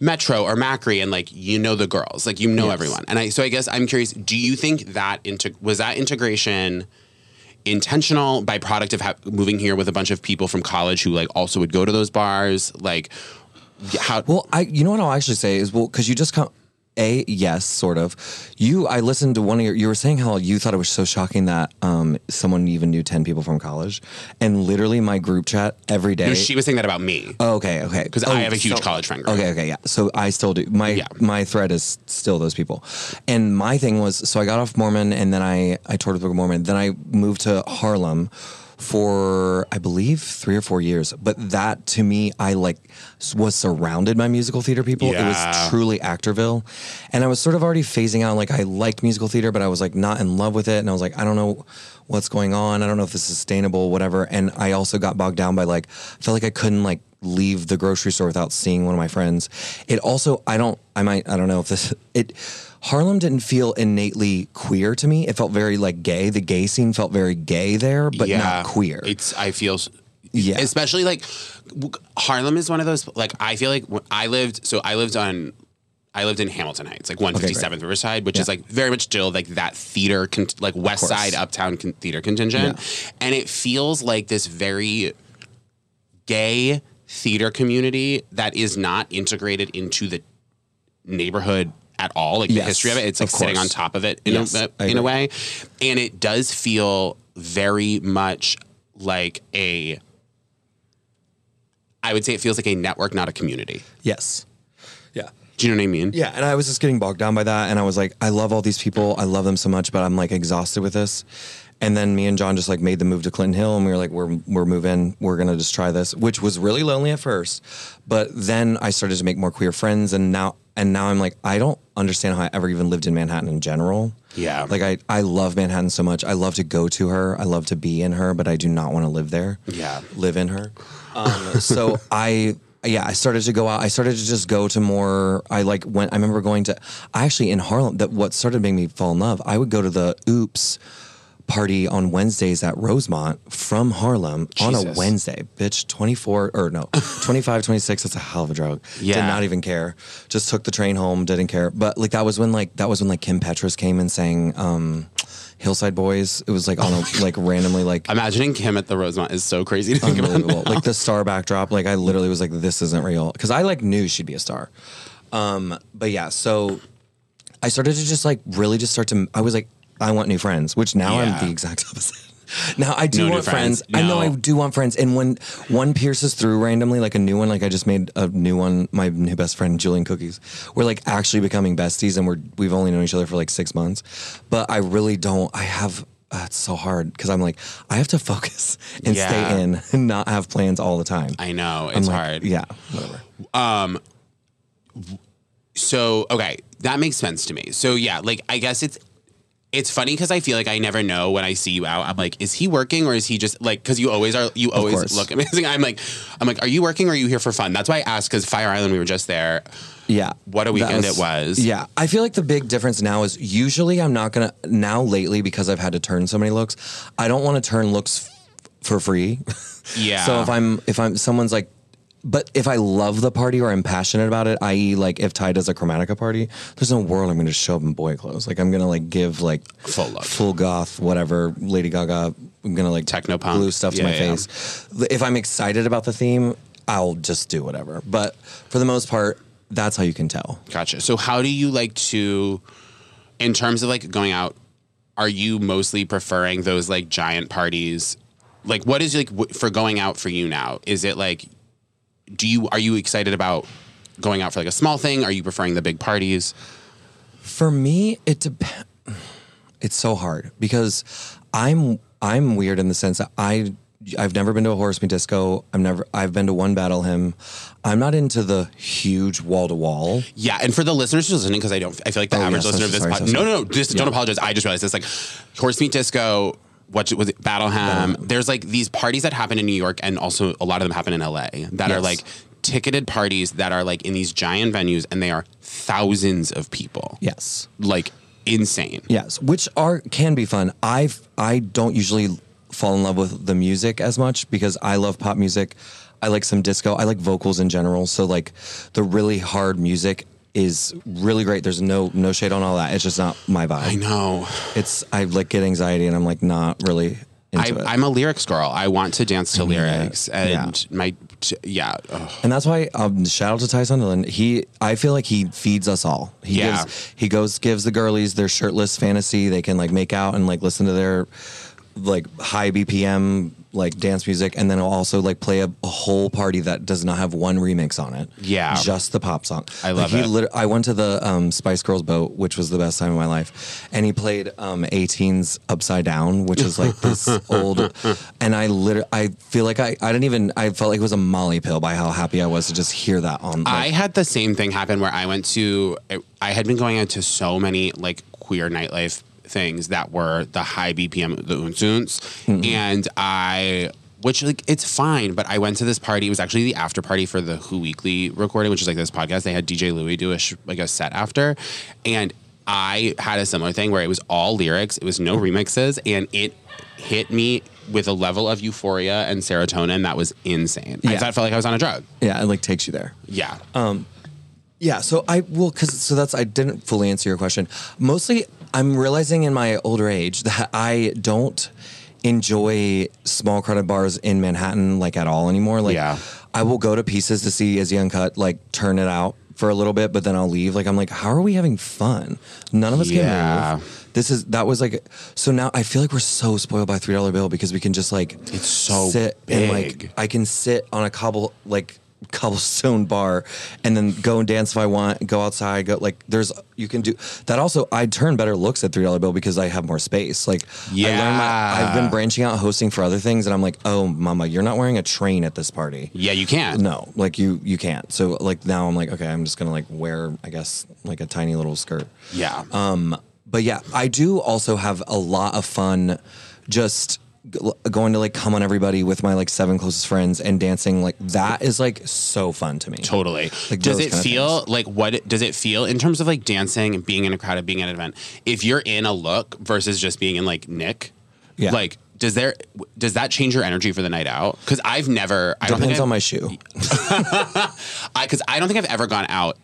Metro or Macri and like you know the girls like you know Yes. everyone and I so I guess I'm curious do you think that into was that integration intentional byproduct of ha- moving here with a bunch of people from college who like also would go to those bars like how Well, I you know what I'll actually say is well because you just come. A yes, sort of. You, I listened to one of your. You were saying how you thought it was so shocking that um, someone even knew ten people from college, and literally my group chat every day. no, she was saying that about me Oh, okay, okay. 'Cause I have a huge college friend group. Okay, okay, yeah. So I still do. My Yeah. my thread is still those people. And my thing was, so I got off Mormon, and then I I toured with Book of Mormon. Then I moved to Harlem for I believe three or four years. But that to me, I like was surrounded by musical theater people. It was truly Actorville, and I was sort of already phasing out. Like I liked musical theater, but I was like not in love with it, and I was like, I don't know what's going on. I don't know if this is sustainable, whatever. And I also got bogged down by like felt like I couldn't like leave the grocery store without seeing one of my friends. It also I don't I might I don't know if this it Harlem didn't feel innately queer to me. It felt very like gay. The gay scene felt very gay there, but not queer. It's I feel Yeah. especially like Harlem is one of those like I feel like when I lived so I lived on I lived in Hamilton Heights, like 157th Riverside, which is like very much still like that theater, con- like West. Side Uptown con- theater contingent, and it feels like this very gay theater community that is not integrated into the neighborhood at all. Like the history of it, it's like sitting on top of it in Yes, a in a way, and it does feel very much like a. I would say it feels like a network, not a community. Yes. Yeah. Do you know what I mean? Yeah, and I was just getting bogged down by that, and I was like, I love all these people, I love them so much, but I'm like exhausted with this. And then me and John just like made the move to Clinton Hill, and we were like, we're we're moving, we're gonna just try this, which was really lonely at first, but then I started to make more queer friends, and now and now I'm like, I don't understand how I ever even lived in Manhattan in general. Yeah. like I I love Manhattan so much. I love to go to her, I love to be in her, but I do not want to live there. Yeah. live in her. Um, so I yeah, I started to go out. I started to just go to more. I like went. I remember going to. I actually in Harlem. That what started making me fall in love. I would go to the Oops party on Wednesdays at Rosemont from Harlem on a Wednesday. Bitch, 24 or no, 25, 26, that's a hell of a drug. Yeah. Did not even care. Just took the train home, didn't care. But like that was when like that was when like Kim Petras came and sang um Hillside Boys. It was like on a like randomly like Imagining Kim at the Rosemont is so crazy to think unbelievable. like the star backdrop, like I literally was like, this isn't real. Cause I like knew she'd be a star. Um, but yeah, so I started to just like really just start to, I was like, I want new friends, which now Yeah. I'm the exact opposite. Now I do No want friends. friends. I know I do want friends. And when one pierces through randomly, like a new one, like I just made a new one, my new best friend, Julian Cookies, we're like actually becoming besties and we're, we've only known each other for like six months. But I really don't, I have, uh, it's so hard because I'm like, I have to focus and Yeah. stay in and not have plans all the time. I know it's like, hard. Yeah, whatever. So okay, that makes sense to me. So yeah, like I guess it's it's funny because I feel like I never know when I see you out. I'm like, is he working or is he just like? Because you always are. You always look amazing. I'm like, I'm like, are you working or are you here for fun? That's why I asked because Fire Island we were just there. Yeah. What a weekend it was. Yeah. I feel like the big difference now is usually I'm not going to, now lately, because I've had to turn so many looks, I don't want to turn looks f- for free. Yeah. so if I'm, if I'm, someone's like, but if I love the party or I'm passionate about it, i.e., like if Ty does a Chromatica party, there's no world I'm going to show up in boy clothes. Like I'm going to like give like Full look. full goth, whatever, Lady Gaga. I'm going to like Techno glue stuff to Yeah, my yeah. face. If I'm excited about the theme, I'll just do whatever. But for the most part, that's how you can tell. Gotcha. So how do you like to, in terms of like going out, are you mostly preferring those like giant parties? Like what is like w- for going out for you now? Is it like, do you are you excited about going out for like a small thing? Are you preferring the big parties? For me, it depends. It's so hard because I'm I'm weird in the sense that I I've never been to a horse meat disco. I'm never I've been to one battle hymn. I'm not into the huge wall to wall. Yeah, and for the listeners who's listening, because I don't, I feel like the Oh, average yes, listener I'm of this, so sorry, pod, so no, no, no, just don't apologize. I just realized this, like, horse meat disco. What was it? Battle Hymn. There's like these parties that happen in New York, and also a lot of them happen in LA that are like ticketed parties that are like in these giant venues, and they are thousands of people. Yes. like insane. Yes, which are can be fun. I I don't usually fall in love with the music as much because I love pop music. I like some disco. I like vocals in general. So like the really hard music is really great. There's no no shade on all that. It's just not my vibe. I know. It's I like get anxiety and I'm like not really I, into it. I'm a lyrics girl. I want to dance to lyrics, and my t- yeah. ugh. and that's why um, shout out to Ty Sunderland. He, I feel like he feeds us all. He Yeah. gives, he goes gives the girlies their shirtless fantasy. They can like make out and like listen to their like high BPM like dance music, and then also like play a, a whole party that does not have one remix on it. Yeah. just the pop song. I love like, it. Lit- I went to the um, Spice Girls boat, which was the best time of my life, and he played um, A*Teens Upside Down, which is like this old. And I literally, I feel like I, I didn't even, I felt like it was a Molly pill by how happy I was to just hear that on. Like, I had the same thing happen where I went to. I had been going out to so many like queer nightlife things that were the high BPM, the unsuns, hmm. and I. Which like it's fine, but I went to this party. It was actually the after party for the Who Weekly recording, which is like this podcast. They had DJ Louis do a sh- like a set after, and I had a similar thing where it was all lyrics, it was no remixes, and it hit me with a level of euphoria and serotonin that was insane. I Yeah. thought- felt like I was on a drug. yeah, it like takes you there. Yeah. Um, yeah, so I will because so that's I didn't fully answer your question. Mostly, I'm realizing in my older age that I don't enjoy small crowded bars in Manhattan like at all anymore. Like, Yeah. I will go to pieces to see Izzy Uncut like turn it out for a little bit, but then I'll leave. Like I'm like, how are we having fun? None of us Yeah. can move. This is that was like so now I feel like we're so spoiled by three dollar bill because we can just like It's so sit and like big. I can sit on a cobble like cobblestone bar and then go and dance if I want, go outside, go like there's you can do that also I turn better looks at three dollar bill because I have more space. Like I learned my I've been branching out hosting for other things and I'm like, oh mama, you're not wearing a train at this party. Yeah, you can't. No, like you you can't. So like now I'm like, okay, I'm just gonna like wear I guess like a tiny little skirt. Yeah. Um, but yeah, I do also have a lot of fun just going to like come on everybody with my like seven closest friends and dancing like that is like so fun to me. Totally. Like does it feel like what does it feel in terms of like dancing and being in a crowd and being at an event? If you're in a look versus just being in like Nick, Yeah. like does there does that change your energy for the night out? Because I've never. I don't think Depends I've, on my shoe. I because I don't think I've ever gone out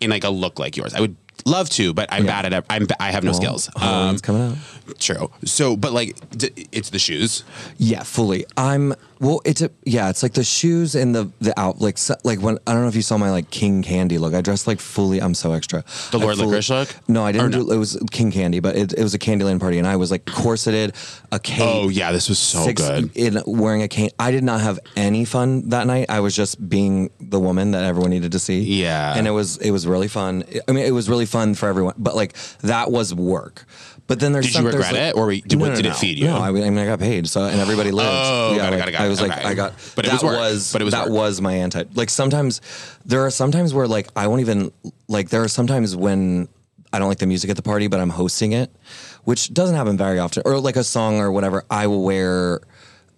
in like a look like yours. I would love to, but I'm Yeah. bad at it. I'm I have no skills. Um, Halloween's coming out. true. So, but like d- it's the shoes. Yeah, fully. I'm well. It's a yeah. It's like the shoes and the the out like so, like when I don't know if you saw my like King Candy look. I dressed like fully. I'm so extra. The Lord fully- Licorice look? No, I didn't no? do. It was King Candy, but it, it was a Candyland party, and I was like corseted, a cape. Oh yeah, this was so six- good. in wearing a cane. I did not have any fun that night. I was just being the woman that everyone needed to see. Yeah. and it was it was really fun. I mean, it was really fun for everyone, but like that was work. But then there's Did some, you regret like- it, or did- what did it feed you? No, I, mean I got paid, so and everybody oh, lived. Oh, got it, like, got it, got I was like, Okay. I got. But it that was work. was, But it was that work. was my anti. Like sometimes there are sometimes where like I won't even like there are sometimes when I don't like the music at the party, but I'm hosting it, which doesn't happen very often. Or like a song or whatever, I will wear.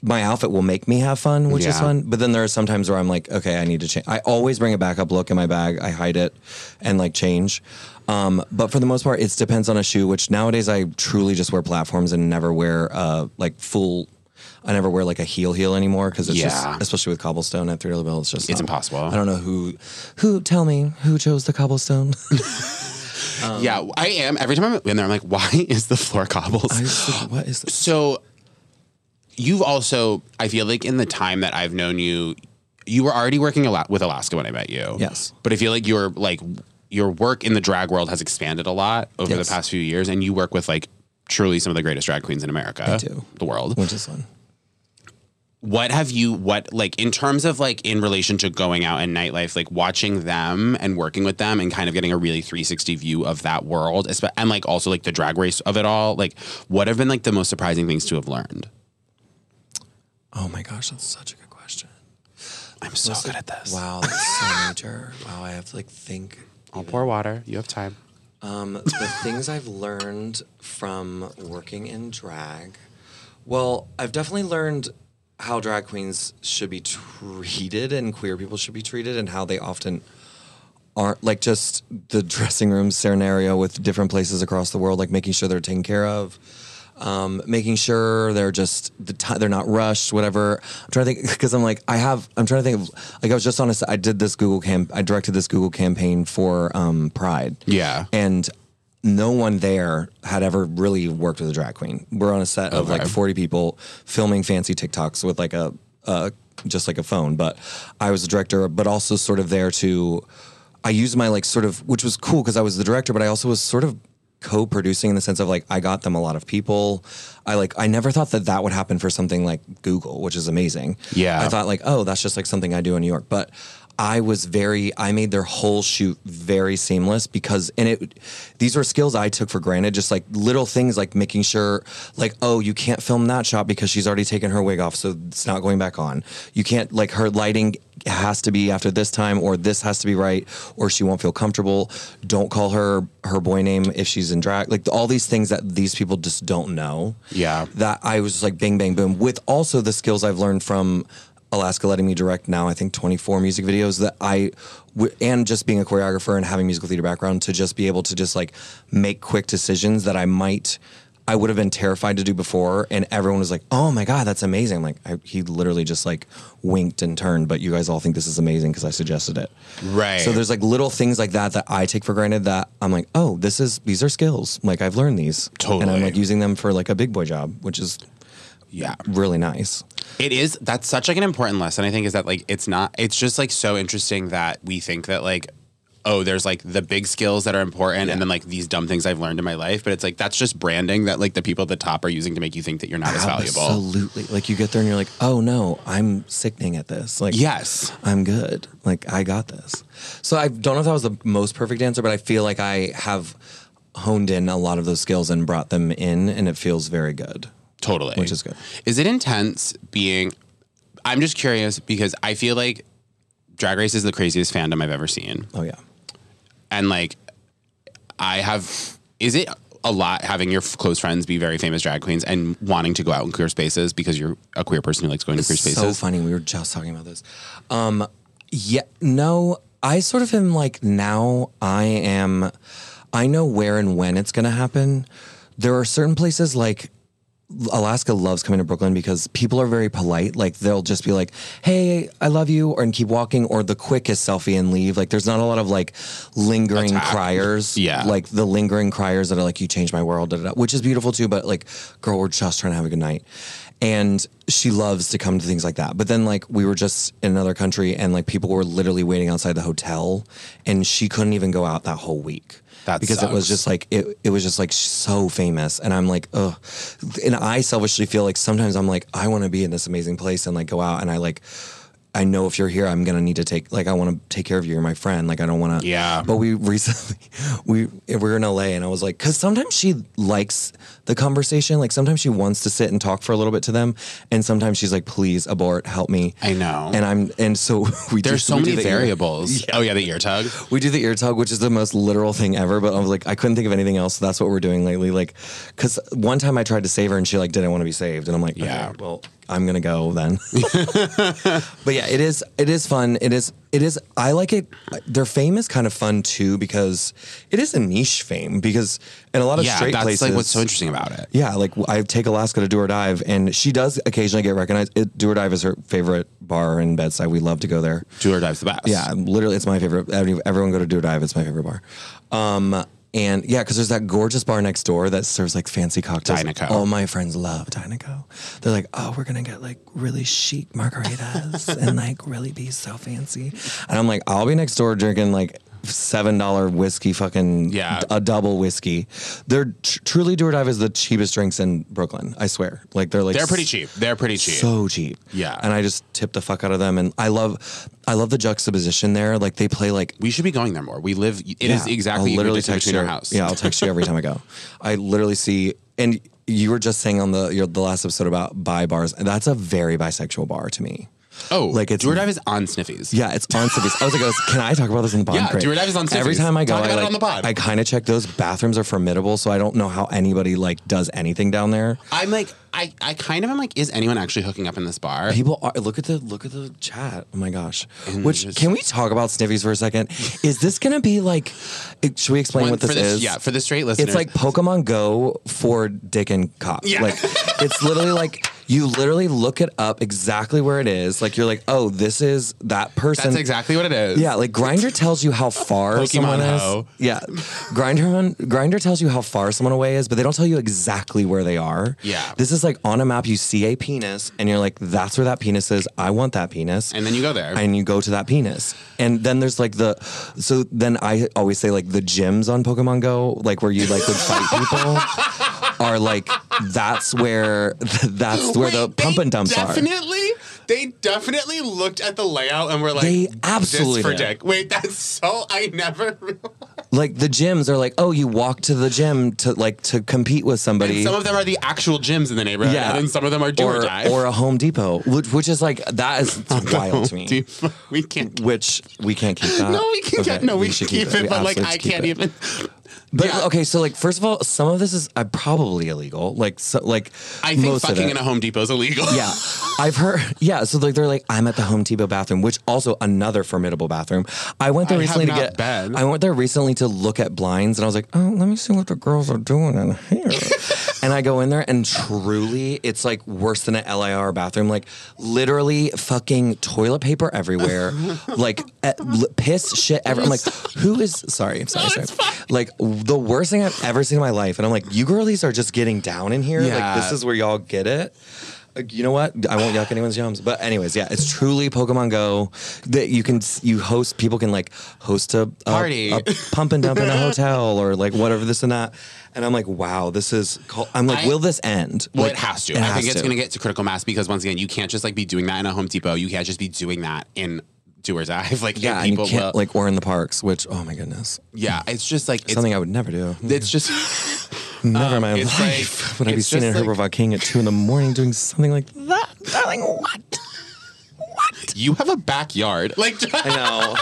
My outfit will make me have fun, which is fun. But then there are some times where I'm like, okay, I need to change. I always bring a backup look in my bag. I hide it and like change. Um, but for the most part, it depends on a shoe. Which nowadays I truly just wear platforms and never wear uh, like full. I never wear like a heel heel anymore because it's Yeah. just, especially with cobblestone at three dollar bill, it's just It's impossible. I don't know who, who tell me who chose the cobblestone. yeah, I am. Every time I'm in there, I'm like, why is the floor cobbles? I what is this? So you've also, I feel like in the time that I've known you, you were already working a lot with Alaska when I met you. Yes. But I feel like your like your work in the drag world has expanded a lot over Yes. the past few years, and you work with like truly some of the greatest drag queens in America. I do. The world. Which is fun. What have you what like in terms of like in relation to going out and nightlife, like watching them and working with them and kind of getting a really 360 view of that world, and like also like the drag race of it all, like what have been like the most surprising things to have learned? Oh my gosh, that's such a good question. I'm so good at this. Wow, that's so major. Wow, I have to like think. I'll pour water. You have time. Um, the things I've learned from working in drag. Well, I've definitely learned how drag queens should be treated and queer people should be treated and how they often aren't like just the dressing room scenario with different places across the world, like making sure they're taken care of. Um, making sure they're just they're not rushed, whatever. I'm trying to think because I'm like I have. I'm trying to think of like I was just on a I did this Google camp. I directed this Google campaign for um, Pride. Yeah. and no one there had ever really worked with a drag queen. We're on a set of Okay. like 40 people filming fancy TikToks with like a, uh, just like a phone. But I was the director, but also sort of there to, I used my like sort of, which was cool because I was the director, but I also was sort of co-producing in the sense of like I got them a lot of people. I like I never thought that that would happen for something like Google, which is amazing. Yeah. I thought like, oh, that's just like something I do in New York, but I was very I made their whole shoot very seamless because and it these were skills I took for granted just like little things like making sure like oh you can't film that shot because she's already taken her wig off so it's not going back on. You can't like her lighting has to be after this time or this has to be right or she won't feel comfortable. Don't call her her boy name if she's in drag. Like all these things that these people just don't know Yeah. that I was just like bang bang boom with also the skills I've learned from Alaska letting me direct now I think 24 music videos that I w- and just being a choreographer and having musical theater background to just be able to just like make quick decisions that I might I would have been terrified to do before and everyone was like oh my god that's amazing I'm like I, he literally just like winked and turned but you guys all think this is amazing because I suggested it Right. so there's like little things like that that I take for granted that I'm like oh this is these are skills like I've learned these Totally. and I'm like using them for like a big boy job which is Yeah. Mm-hmm. really nice. It is. That's such like an important lesson. I think is that like it's not. It's just like so interesting that we think that like. Oh, there's like the big skills that are important, and then like these dumb things I've learned in my life. But it's like that's just branding that like the people at the top are using to make you think that you're not as valuable. Absolutely. Like you get there and you're like, oh no, I'm sickening at this. Like Yes. I'm good. Like I got this. So I don't know if that was the most perfect answer, but I feel like I have honed in a lot of those skills and brought them in, and it feels very good. Totally. Which is good. Is it intense being I'm just curious because I feel like Drag Race is the craziest fandom I've ever seen. Oh yeah. And like I have is it a lot having your f- close friends be very famous drag queens and wanting to go out in queer spaces because you're a queer person who likes going to queer spaces. So funny. We were just talking about this. Um, yeah, no, I sort of am like now I am, I know where and when it's going to happen. There are certain places like Alaska loves coming to Brooklyn because people are very polite. Like they'll just be like, "Hey, I love you," or and keep walking, or the quickest selfie and leave. Like there's not a lot of like lingering Attack. criers. Yeah. like the lingering criers that are like, "You changed my world," da, da, da, which is beautiful too. But like, girl, we're just trying to have a good night. And she loves to come to things like that. But then, like, we were just in another country, and like people were literally waiting outside the hotel, and she couldn't even go out that whole week That because it was just like it, it was just like so famous and i'm like ugh and i selfishly feel like sometimes i'm like i want to be in this amazing place and like go out and i like I know if you're here, I'm gonna need to take like I want to take care of you. You're my friend. Like I don't want to. Yeah. But we recently we we were in LA and I was like, because sometimes she likes the conversation. Like sometimes she wants to sit and talk for a little bit to them, and sometimes she's like, please abort, help me. I know. And I'm and so we do- There's so we do many the ear- variables. Oh yeah, the ear tug. we do the ear tug, which is the most literal thing ever. But I was like, I couldn't think of anything else. So that's what we're doing lately. Like, because one time I tried to save her and she like didn't want to be saved, and I'm like, Yeah. okay, well, I'm gonna go then. but yeah, it is. It is fun. It is. It is. I like it. Their fame is kind of fun too because it is a niche fame. Because in a lot of Yeah, straight that's places, like what's so interesting about it. yeah, like I take Alaska to Do or Dive, and she does occasionally get recognized. It, Do or Dive is her favorite bar in Bed-Stuy. We love to go there. Do or dive's the best. Yeah, literally, it's my favorite. Everyone go to Do or Dive. It's my favorite bar. Um, and yeah, because there's that gorgeous bar next door that serves like fancy cocktails. Dynaco. All my friends love Dynaco. They're like, oh, we're gonna get like really chic margaritas and like really be so fancy. And I'm like, I'll be next door drinking like seven dollar whiskey, fucking Yeah. a double whiskey. They're tr- truly Do or Dive is the cheapest drinks in Brooklyn. I swear, like they're like They're pretty cheap. They're pretty cheap. so cheap. Yeah. And I just tip the fuck out of them. And I love I love the juxtaposition there. Like they play like we should be going there more. We live. It is Yeah, exactly I'll literally text you. our house. Yeah, I'll text you every time I go. I literally see and you were just saying on the your, the last episode about bi bars, and that's a very bisexual bar to me. Oh, Like, it's- do dive is on Sniffies. Yeah, it's on Sniffies. I was like, can I talk about this in the pod? Yeah. Do Dive is on Sniffies. Every time I go, Talk I, like, on the pod. I kind of check those bathrooms are formidable, so I don't know how anybody like does anything down there. I'm like, I, I kind of am like, is anyone actually hooking up in this bar? People are look at the look at the chat. Oh my gosh! And Which just- can we talk about Sniffies for a second? Is this gonna be like? it- Should we explain One- what this, this, is? yeah, for the straight listeners, It's like Pokemon Go for Dick and Cop. Yeah. Like it's literally like you literally look it up exactly where it is. Like you're like, oh, this is that person. that's exactly what it is. Yeah, like Grindr tells you how far Pokemon someone is. Ho. Yeah, Grindr Grindr tells you how far someone away is, but they don't tell you exactly where they are. Yeah. this is like on a map. You see a penis, and you're like, "That's where that penis is. I want that penis." and then you go there. and you go to that penis. And then there's like the so then I always say like the gyms on Pokemon Go, like where you like would fight people, are like that's where that's where the pump and dumps are. definitely, They definitely looked at the layout and were like, They absolutely this for. Dick. Wait, that's so. I never. realized. Like the gyms are like, oh, you walk to the gym to like to compete with somebody. Some of them are the actual gyms in the neighborhood, Yeah. and some of them are do or, or, or a Home Depot, which, which is like that is wild to me. Do- we can't. Which we can't keep that. No, we can Okay, get. No, we, should can keep, it, We but like I can't it. even. But Yeah. okay, so like first of all, some of this is uh, probably illegal. Like so, like I think fucking in a Home Depot is illegal. Yeah, I've heard. Yeah, so like they're like, I'm at the Home Depot bathroom, which also another formidable bathroom. I went there I recently to get. been. I went there recently to look at blinds, and I was like, oh, let me see what the girls are doing in here. and I go in there, and truly, it's like worse than an LIRR bathroom. Like literally, fucking toilet paper everywhere, like piss shit. Ever. I'm like, who is? Sorry, sorry. No, sorry. Like the worst thing I've ever seen in my life, and I'm like, you girlies are just getting down in here. Yeah. Like this is where y'all get it. Uh, You know what? I won't yuck anyone's yums. But anyways, yeah, it's truly Pokemon Go. That you can you host. People can like host a, a Party. a pump and dump in a hotel or like whatever this and that. And I'm like, wow, this is. Cool. I'm like, I- will this end? Well, Like, it has to. it I has think it's to. going to get to critical mass because once again, you can't just like be doing that in a Home Depot. You can't just be doing that in Doers Ave. Like Yeah, and you people can't will. like or in the parks, which oh my goodness, yeah, it's just like it's, something I would never do. it's just Never in um, my it's life like- would I be it's sitting at just Herbert like- King at two in the morning doing something like that. Darling, what? What? You have a backyard. Like I know.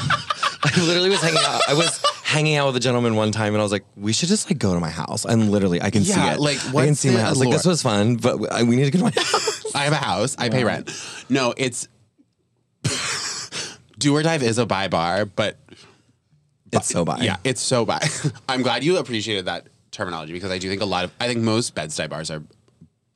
I literally was hanging out. I was hanging out with a gentleman one time, and I was like, "We should just like go to my house." And literally, I can see it. like, I can what's see my the house. Like this was fun, but I, we need to go to my house. I have a house. I pay rent. No, it's do or dive is a bi bar, but It's so bad. yeah, it's so bi. I'm glad you appreciated that terminology because I do think a lot of I think most bed bars are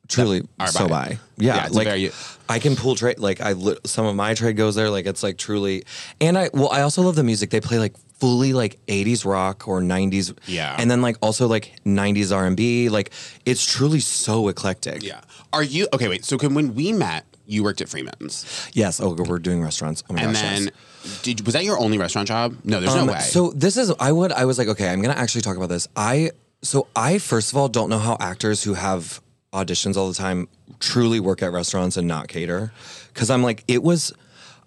truly Are so bi. Yeah, Yeah, like very- I can pull trade. Like I, li- some of my trade goes there. Like it's like truly, and I well, I also love the music. They play like fully like 80s rock or 90s. Yeah. and then like also like 90s R and B. Like it's truly so eclectic. yeah. Are you okay? Wait. So can, when we met, you worked at Friedman's, Yes. Oh, we're doing restaurants. Oh my and gosh. yes. then did was that your only restaurant job? No, there's Um, no way. So this is I would I was like okay I'm gonna actually talk about this. I so I first of all don't know how actors who have auditions all the time truly work at restaurants and not cater because I'm like it was.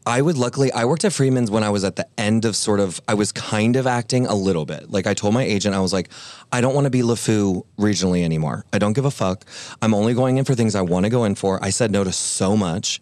I would luckily I worked at Friedman's when I was at the end of sort of I was kind of acting a little bit. Like I told my agent I was like I don't want to be LeFou regionally anymore. I don't give a fuck. I'm only going in for things I want to go in for. I said no to so much.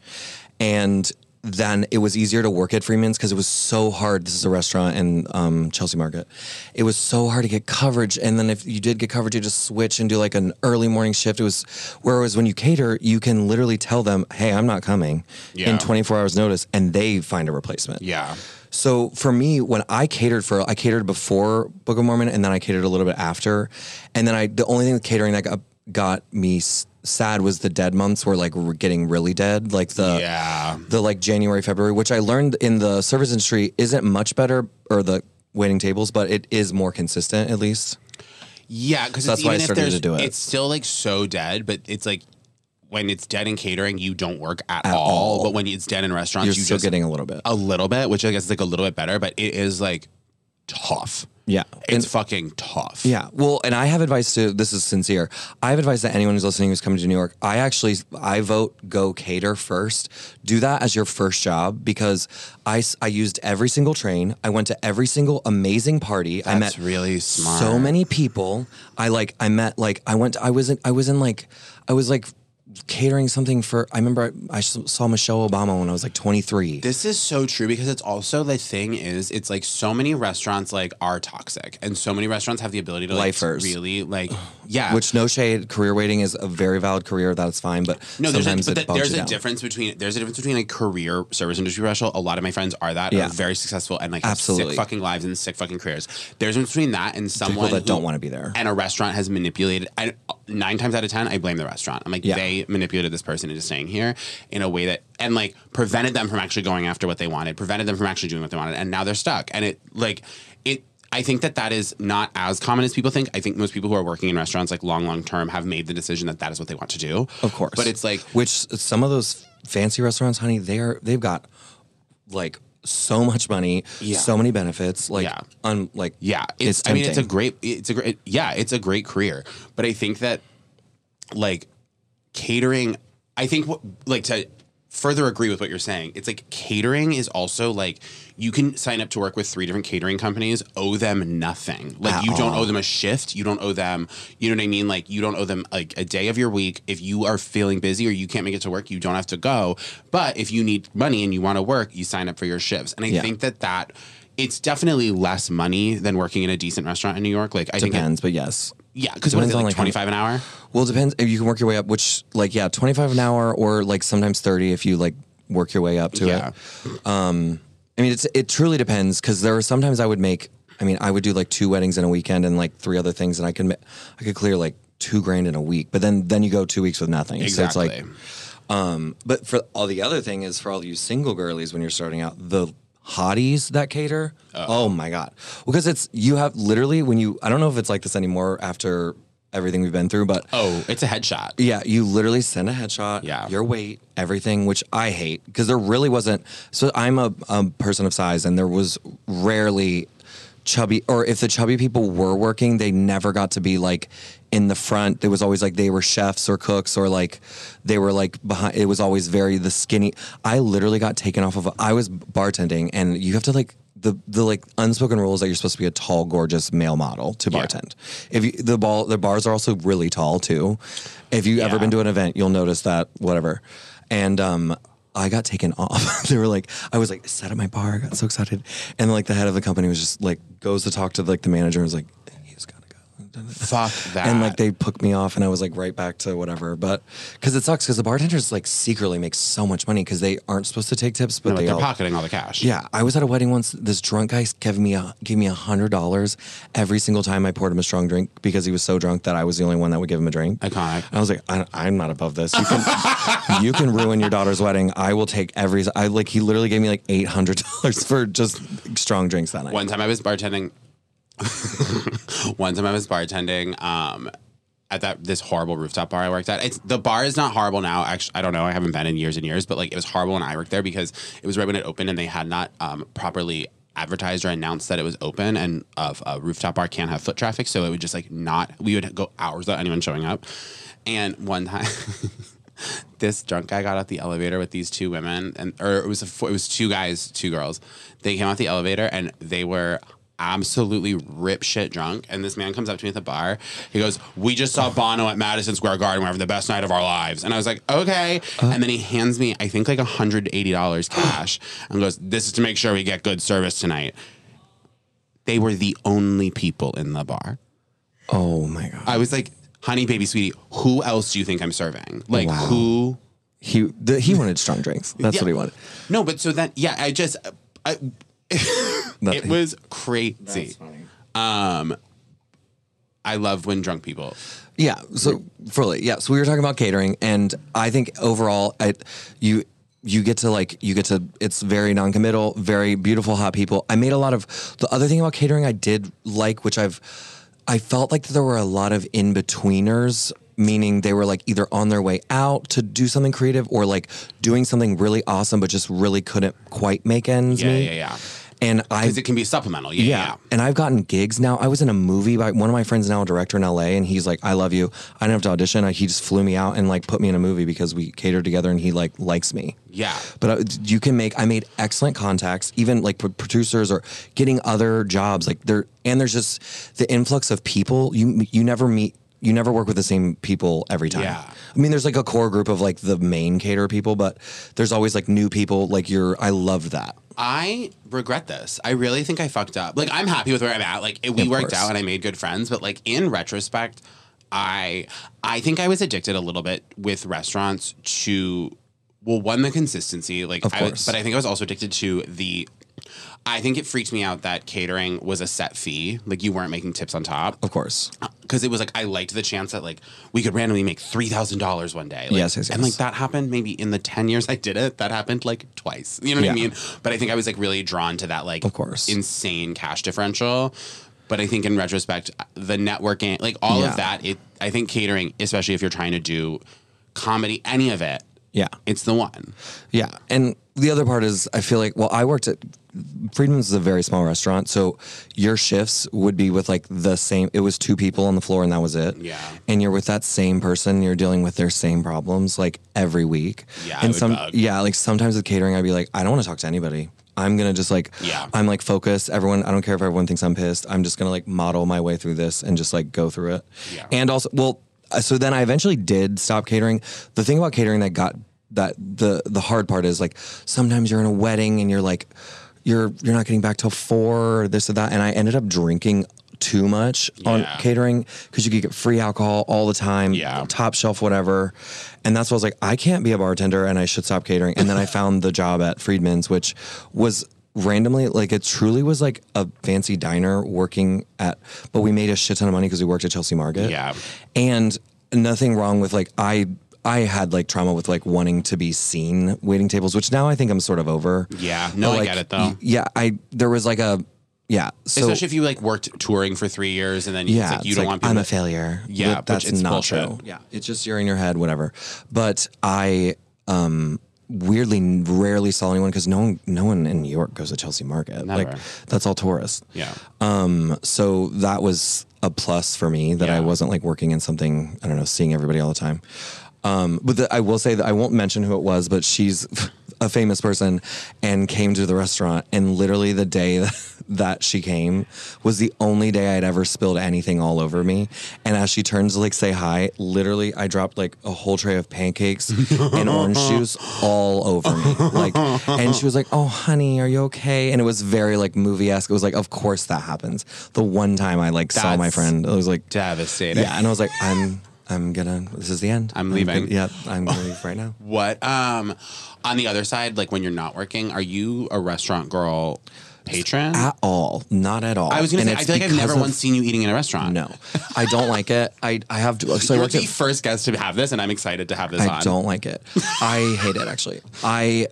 And then it was easier to work at Friedman's because it was so hard. This is a restaurant in um, Chelsea Market. It was so hard to get coverage, and then if you did get coverage, you just switch and do like an early morning shift. It was whereas when you cater, you can literally tell them, "Hey, I'm not coming," Yeah. in 24 hours notice, and they find a replacement. yeah. So for me, when I catered for, I catered before Book of Mormon, and then I catered a little bit after, and then I the only thing with catering that got, got me s- sad was the dead months were like r- getting really dead, like the Yeah. the like January February, which I learned in the service industry isn't much better or the waiting tables, but it is more consistent at least. Yeah, because That's why I started to do it. It's still like so dead, but it's like when it's dead in catering, you don't work at, At all. all. But when it's dead in restaurants, You're you still just getting a little bit. a little bit, which I guess is like a little bit better, but it is like tough. Yeah. It's And- fucking tough. Yeah. Well, and I have advice to this is sincere. I have advice that anyone who's listening who's coming to New York, I actually I vote go cater first. Do that as your first job because I, I used every single train. I went to every single amazing party. I met really smart. so many people. I like I met like I went I was in I was in like I was like catering something for I remember I, I saw Michelle Obama when I was like 23. This is so true because it's also the thing is it's like so many restaurants like are toxic and so many restaurants have the ability to like Lifers. really like yeah Which no shade, career waiting is a very valid career. That's fine, but No, there's a, but the- there's a difference between there's a difference between like career service industry professional. A lot of my friends are that Yeah. are very successful and like Absolutely. sick fucking lives and sick fucking careers. There's a difference between that and someone People that who- don't want to be there. and a restaurant has manipulated. I, uh, nine times out of ten, I blame the restaurant. I'm like Yeah. they manipulated this person into staying here in a way that and like prevented them from actually going after what they wanted, prevented them from actually doing what they wanted, and now they're stuck. And it like. I think that that is not as common as people think. I think most people who are working in restaurants like long, long term have made the decision that that is what they want to do. Of course. but it's like which some of those fancy restaurants, honey, they are they've got like so much money, Yeah. so many benefits, like Yeah. un, like Yeah, it's. I mean, it's a great. It's a great. Yeah, it's a great career. But I think that, like, catering. I think what like to further agree with what you're saying. It's like catering is also like you can sign up to work with three different catering companies, owe them nothing. Like At you don't all. owe them a shift. You don't owe them. You know what I mean? Like you don't owe them like a day of your week. If you are feeling busy or you can't make it to work, you don't have to go. But if you need money and you want to work, you sign up for your shifts. And I Yeah. think that that it's definitely less money than working in a decent restaurant in New York. Like I think, it, depends, but yes. yeah, because what is Depends it like like, twenty five an hour? Well, it depends if you can work your way up, which like yeah, twenty five an hour or like sometimes thirty if you like work your way up to Yeah. it. Um, I mean, it's it truly depends because there are sometimes I would make. I mean, I would do like two weddings in a weekend and like three other things, and I could I could clear like two grand in a week. But then then you go two weeks with nothing. Exactly. So it's like Um, but for all the other thing is for all you single girlies when you're starting out, the hotties that cater. oh my god, because it's you have literally when you I don't know if it's like this anymore after everything we've been through, but Oh, it's a headshot. yeah, you literally send a headshot, Yeah. your weight, everything, which I hate because there really wasn't. So I'm a, a person of size, and there was rarely chubby, or if the chubby people were working, they never got to be like in the front. It was always like they were chefs or cooks, or like they were like behind. It was always very the skinny. I literally got taken off of. I was bartending, and you have to like. The, the like unspoken rule is that you're supposed to be a tall, gorgeous male model to Yeah. bartend. If you, the ball, the bars are also really tall too. If you ever Yeah. been to an event, you'll notice that whatever. And um, I got taken off. they were like, I was like sat at my bar, I got so excited, and like the head of the company was just like goes to talk to like the manager and was like, he's gotta go. Fuck that. And like they put me off, and I was like right back to whatever. But because it sucks, because the bartenders like secretly make so much money because they aren't supposed to take tips, but No, but they they're all, pocketing all the cash. yeah, I was at a wedding once. This drunk guy gave me a gave me a hundred dollars every single time I poured him a strong drink because he was so drunk that I was the only one that would give him a drink. Iconic. I was like, I, I'm not above this. You can you can ruin your daughter's wedding. I will take every. I like he literally gave me like eight hundred dollars for just strong drinks that night. One time I was bartending. one time I was bartending um, at that this horrible rooftop bar I worked at. It's the bar is not horrible now. Actually, I don't know. I haven't been in years and years, but like it was horrible when I worked there because it was right when it opened and they had not um, properly advertised or announced that it was open and of a rooftop bar can't have foot traffic, so it would just like not. We would go hours without anyone showing up. And one time. this drunk guy got out the elevator with these two women, and or it was a, it was two guys, two girls. They came out the elevator and they were absolutely rip shit drunk. And this man comes up to me at the bar. He goes, "We just saw Bono at Madison Square Garden. We're having the best night of our lives." And I was like, "Okay." Uh. and then he hands me, I think, like hundred eighty dollars cash, and goes, "This is to make sure we get good service tonight." They were the only people in the bar. oh my god. I was like, "Honey, baby, sweetie, who else do you think I'm serving? Like, Wow. who?" He the, he wanted strong drinks. That's Yeah. what he wanted. No, but so then, yeah, I just, I, it was crazy. Um, I love when drunk people. Yeah. So fully, yeah. So we were talking about catering, and I think overall, I, you you get to like you get to it's very non-committal, very beautiful, hot people. I made a lot of the other thing about catering I did like, which I've I felt like there were a lot of in betweeners. Meaning they were like either on their way out to do something creative or like doing something really awesome, but just really couldn't quite make ends Yeah, meet. yeah, yeah. And I Because it can be supplemental. Yeah, yeah. yeah. And I've gotten gigs now. I was in a movie by one of my friends now, a director in LA, and he's like, I love you. I didn't have to audition. I, he just flew me out and like put me in a movie because we catered together and he like likes me. Yeah. But uh, you can make, I made excellent contacts, even like pro- producers or getting other jobs. Like there, and there's just the influx of people. You, you never meet, you never work with the same people every time. Yeah. I mean, there's like a core group of like the main caterer people, but there's always like new people. Like you're, I love that. I regret this. I really think I fucked up. Like I'm happy with where I'm at. Like it, we Of worked course. out and I made good friends, but like in retrospect, I I think I was addicted a little bit with restaurants to well, one the consistency, like Of I was- course. but I think I was also addicted to the I think it freaked me out that catering was a set fee, like you weren't making tips on top. Of course. Uh, because it was like I liked the chance that like we could randomly make three thousand dollars one day. Like, Yes, yes, And like that happened maybe in the ten years I did it. That happened like twice. You know what Yeah. I mean? But I think I was like really drawn to that like Of course. insane cash differential. But I think in retrospect, uh, the networking, like all Yeah. of that, it I think catering, especially if you're trying to do comedy, any of it, Yeah. it's the one. Yeah. And the other part is I feel like well, I worked at Friedman's is a very small restaurant, so your shifts would be with like the same it was two people on the floor and that was it. Yeah. And you're with that same person, you're dealing with their same problems like every week. Yeah, And some bug. yeah, like sometimes with catering I'd be like, I don't want to talk to anybody. I'm gonna just like Yeah. I'm like focused. Everyone I don't care if everyone thinks I'm pissed. I'm just gonna like model my way through this and just like go through it. Yeah. And also well so then I eventually did stop catering. The thing about catering that got that the the hard part is like sometimes you're in a wedding and you're like you're you're not getting back till four or this or that. And I ended up drinking too much on catering because you could get free alcohol all the time Yeah. top shelf whatever. And that's why I was like I can't be a bartender and I should stop catering. And then I found the job at Friedman's which was randomly like it truly was like a fancy diner working at but we made a shit ton of money because we worked at Chelsea Market. Yeah. and nothing wrong with like I I had like trauma with like wanting to be seen waiting tables, which now I think I'm sort of over. Yeah. No, But, I like, get it, though. y- Yeah, I there was like a yeah. So Especially if you like worked touring for three years and then yeah, like you don't like, want people I'm a failure. Yeah, But that's it's not bullshit. true. Yeah, it's just you're in your head, whatever. But I um weirdly rarely saw anyone because no one, no one in New York goes to Chelsea Market. Like that's all tourists. Yeah. Um, so that was a plus for me that I wasn't like working in something, I don't know, seeing everybody all the time. Um, but the, I will say that I won't mention who it was, but she's a famous person and came to the restaurant. And literally the day that she came was the only day I'd ever spilled anything all over me. And as she turns to like say hi, literally I dropped like a whole tray of pancakes and orange juice all over me. Like, and she was like, "Oh, honey, are you okay?" And it was very like movie esque. It was like, of course that happens. The one time I like saw my friend, it was like, Devastating. yeah, and I was like, I'm, I'm gonna. This is the end. I'm leaving. gonna- yeah, I'm gonna leave right now. What um on the other side, like when you're not working, are you a restaurant girl patron? At all, not at all. I was gonna And say, I feel like I've never of- once seen you eating in a restaurant. No, I don't like it. I I have to. So I You're worked the at first guest to have this, and I'm excited to have this I on. don't like it. I hate it actually. I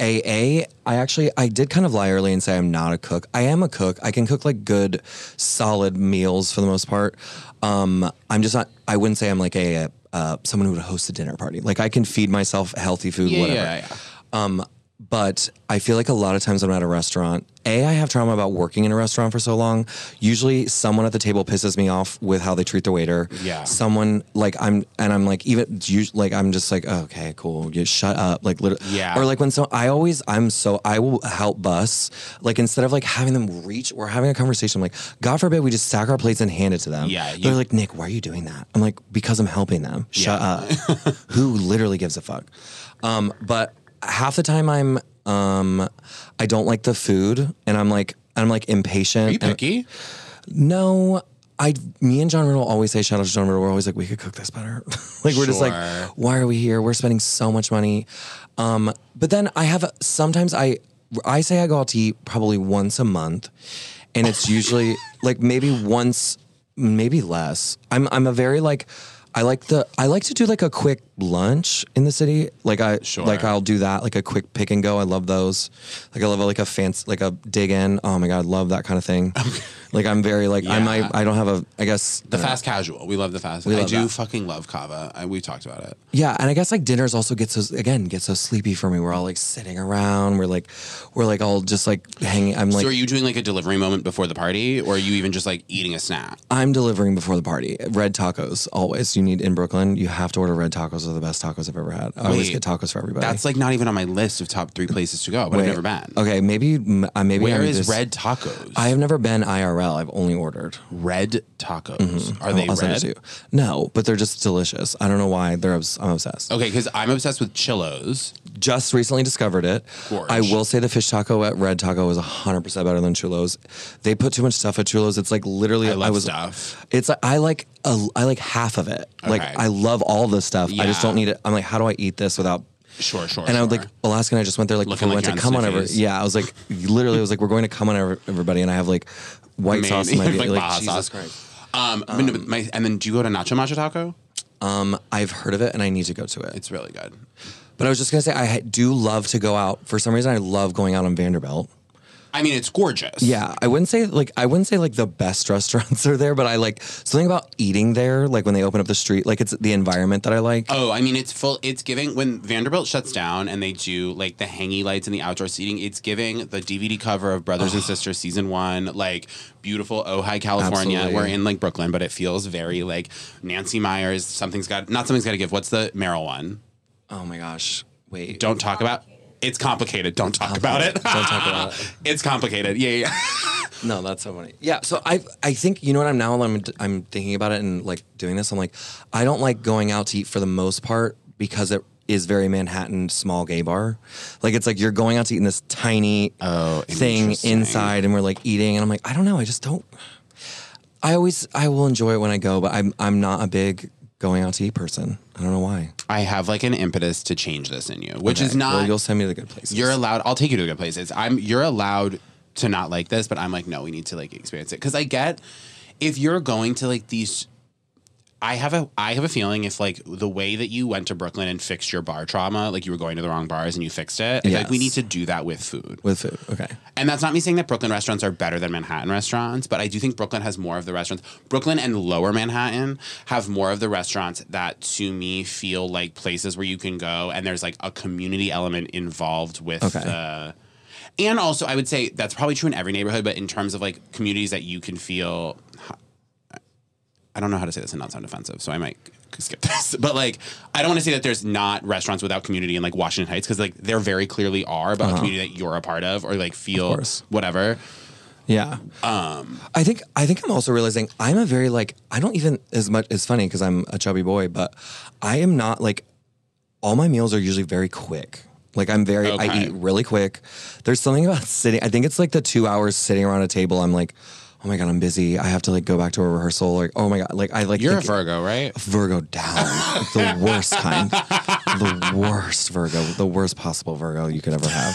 AA. I actually I did kind of lie early and say I'm not a cook. I am a cook. I can cook like good, solid meals for the most part. Um, I'm just not. I wouldn't say I'm like a uh, someone who would host a dinner party. Like I can feed myself healthy food, Yeah, whatever. yeah, yeah. Um, but I feel like a lot of times when I'm at a restaurant, A, I have trauma about working in a restaurant for so long. Usually someone at the table pisses me off with how they treat the waiter. Yeah. Someone like I'm and I'm like even like I'm just like, oh, okay, cool. You shut up. Like literally Yeah. Or like when so I always I'm so I will help bus. Like instead of like having them reach or having a conversation, I'm like, God forbid we just stack our plates and hand it to them. Yeah, you- They're like, Nick, why are you doing that? I'm like, because I'm helping them. Shut Yeah. up. Who literally gives a fuck? Um, but half the time I'm um I don't like the food and I'm like I'm like impatient. Are you and- picky? no. I me and John Riddle always say shout out to John Riddle. We're always like, we could cook this better. like we're just like, why are we here? We're spending so much money. Um, but then I have sometimes I I say I go out to eat probably once a month. And it's usually like maybe once, maybe less. I'm I'm a very like I like the I like to do like a quick lunch in the city. Like I Sure. like I'll do that like a quick pick and go. I love those. Like I love like a fancy like a dig in. Oh my god, I love that kind of thing. Like I'm very like I Yeah. might I don't have a I guess The I know. fast casual. We love the fast. I love do that. fucking love Cava. I, we talked about it. Yeah, and I guess like dinners also get so again get so sleepy for me. We're all like sitting around. We're like we're like all just like hanging. I'm like so are you doing like a delivery moment before the party, or are you even just like eating a snack? I'm delivering before the party. Red tacos always. You need in Brooklyn. You have to order red tacos. They're the best tacos I've ever had. I always get tacos for everybody. That's like not even on my list of top three places to go, but Wait, I've never been. Okay, maybe uh, maybe Where I'm is just- Red Tacos? I have never been IRL. I've only ordered. Red Tacos. Mm-hmm. Are they I'll send it to red? No, but they're just delicious. I don't know why. They're obs- I'm obsessed. Okay, because I'm obsessed with Chillos. Just recently discovered it. Gorge. I will say the fish taco at Red Taco is 100% better than Chulos. They put too much stuff at Chulos. It's like literally I love was stuff. It's I like a, I like half of it. Like I love all the stuff. I just don't need it. I'm like how do I eat this without Sure, sure. and I sure. like Alaska and I just went there like Looking before we like went to come on Sniffies. yeah I was like literally I was like we're going to come on every- everybody and I have like white Maybe. sauce Like like, Jesus sauce. Christ. Um, but no, but my, and then do you go to Nacho Macho Taco? Um, I've heard of it and I need to go to it. It's really good. But I was just gonna say I do love to go out. For some reason, I love going out on Vanderbilt. I mean, it's gorgeous. Yeah, I wouldn't say like I wouldn't say like the best restaurants are there, but I like something about eating there. Like when they open up the street, like it's the environment that I like. Oh, I mean, it's full. It's giving when Vanderbilt shuts down and they do like the hangy lights and the outdoor seating. It's giving the DVD cover of Brothers and Sisters season one, like beautiful Ojai, California. Absolutely. We're in like Brooklyn, but it feels very like Nancy Meyers. Something's got not something's got to give. What's the Meryl one? Oh my gosh, wait. Don't talk about. It's complicated. Don't talk about it. Don't talk about it. it's complicated. Yeah, yeah. No, that's so funny. Yeah, so I I think you know what I'm now I'm I'm thinking about it and like doing this. I'm like I don't like going out to eat for the most part because it is very Manhattan small gay bar. Like it's like you're going out to eat in this tiny Oh, thing inside and we're like eating and I'm like I don't know, I just don't I always I will enjoy it when I go, but I'm I'm not a big going out to eat person. I don't know why. I have like an impetus to change this in you, which is not. well, you'll send me to the good places. You're allowed. I'll take you to good places. I'm. You're allowed to not like this, but I'm like, no, we need to like experience it because I get if you're going to like these. I have a I have a feeling if like the way that you went to Brooklyn and fixed your bar trauma, like you were going to the wrong bars and you fixed it. Feel Like we need to do that with food. with food. Okay. And that's not me saying that Brooklyn restaurants are better than Manhattan restaurants, but I do think Brooklyn has more of the restaurants. Brooklyn and lower Manhattan have more of the restaurants that to me feel like places where you can go and there's like a community element involved with Okay. the and also I would say that's probably true in every neighborhood, but in terms of like communities that you can feel I don't know how to say this and not sound offensive, so I might skip this. But like, I don't want to say that there's not restaurants without community in like Washington Heights because like there very clearly are, but a community that you're a part of or like feel course. whatever. Yeah. Um, I think I think I'm also realizing I'm a very like I don't even as much. It's funny because I'm a chubby boy, but I am not like all my meals are usually very quick. Like I'm very I eat really quick. There's something about sitting. I think it's like the two hours sitting around a table. I'm like, oh my god, I'm busy. I have to like go back to a rehearsal. Like oh my god, like I like You're a Virgo, right? Virgo down. The worst kind. The worst Virgo. The worst possible Virgo you could ever have.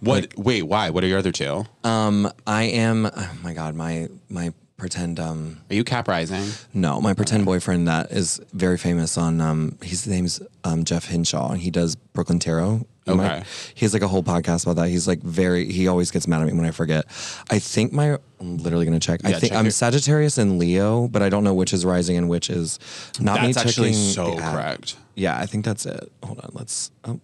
What? wait, why? What are your other two? Um, I am. Oh my god, my my pretend. Um, Are you Cap Rising? no, my pretend boyfriend that is very famous on. Um, his name's um Jeff Hinshaw, and he does Brooklyn Tarot. You might- Okay. he has like a whole podcast about that. He's like very. He always gets mad at me when I forget. I think my. I'm literally gonna check. I think check I'm your- Sagittarius and Leo, but I don't know which is rising and which is not me. That's actually checking so correct. Yeah, I think that's it. Hold on, let's. Um,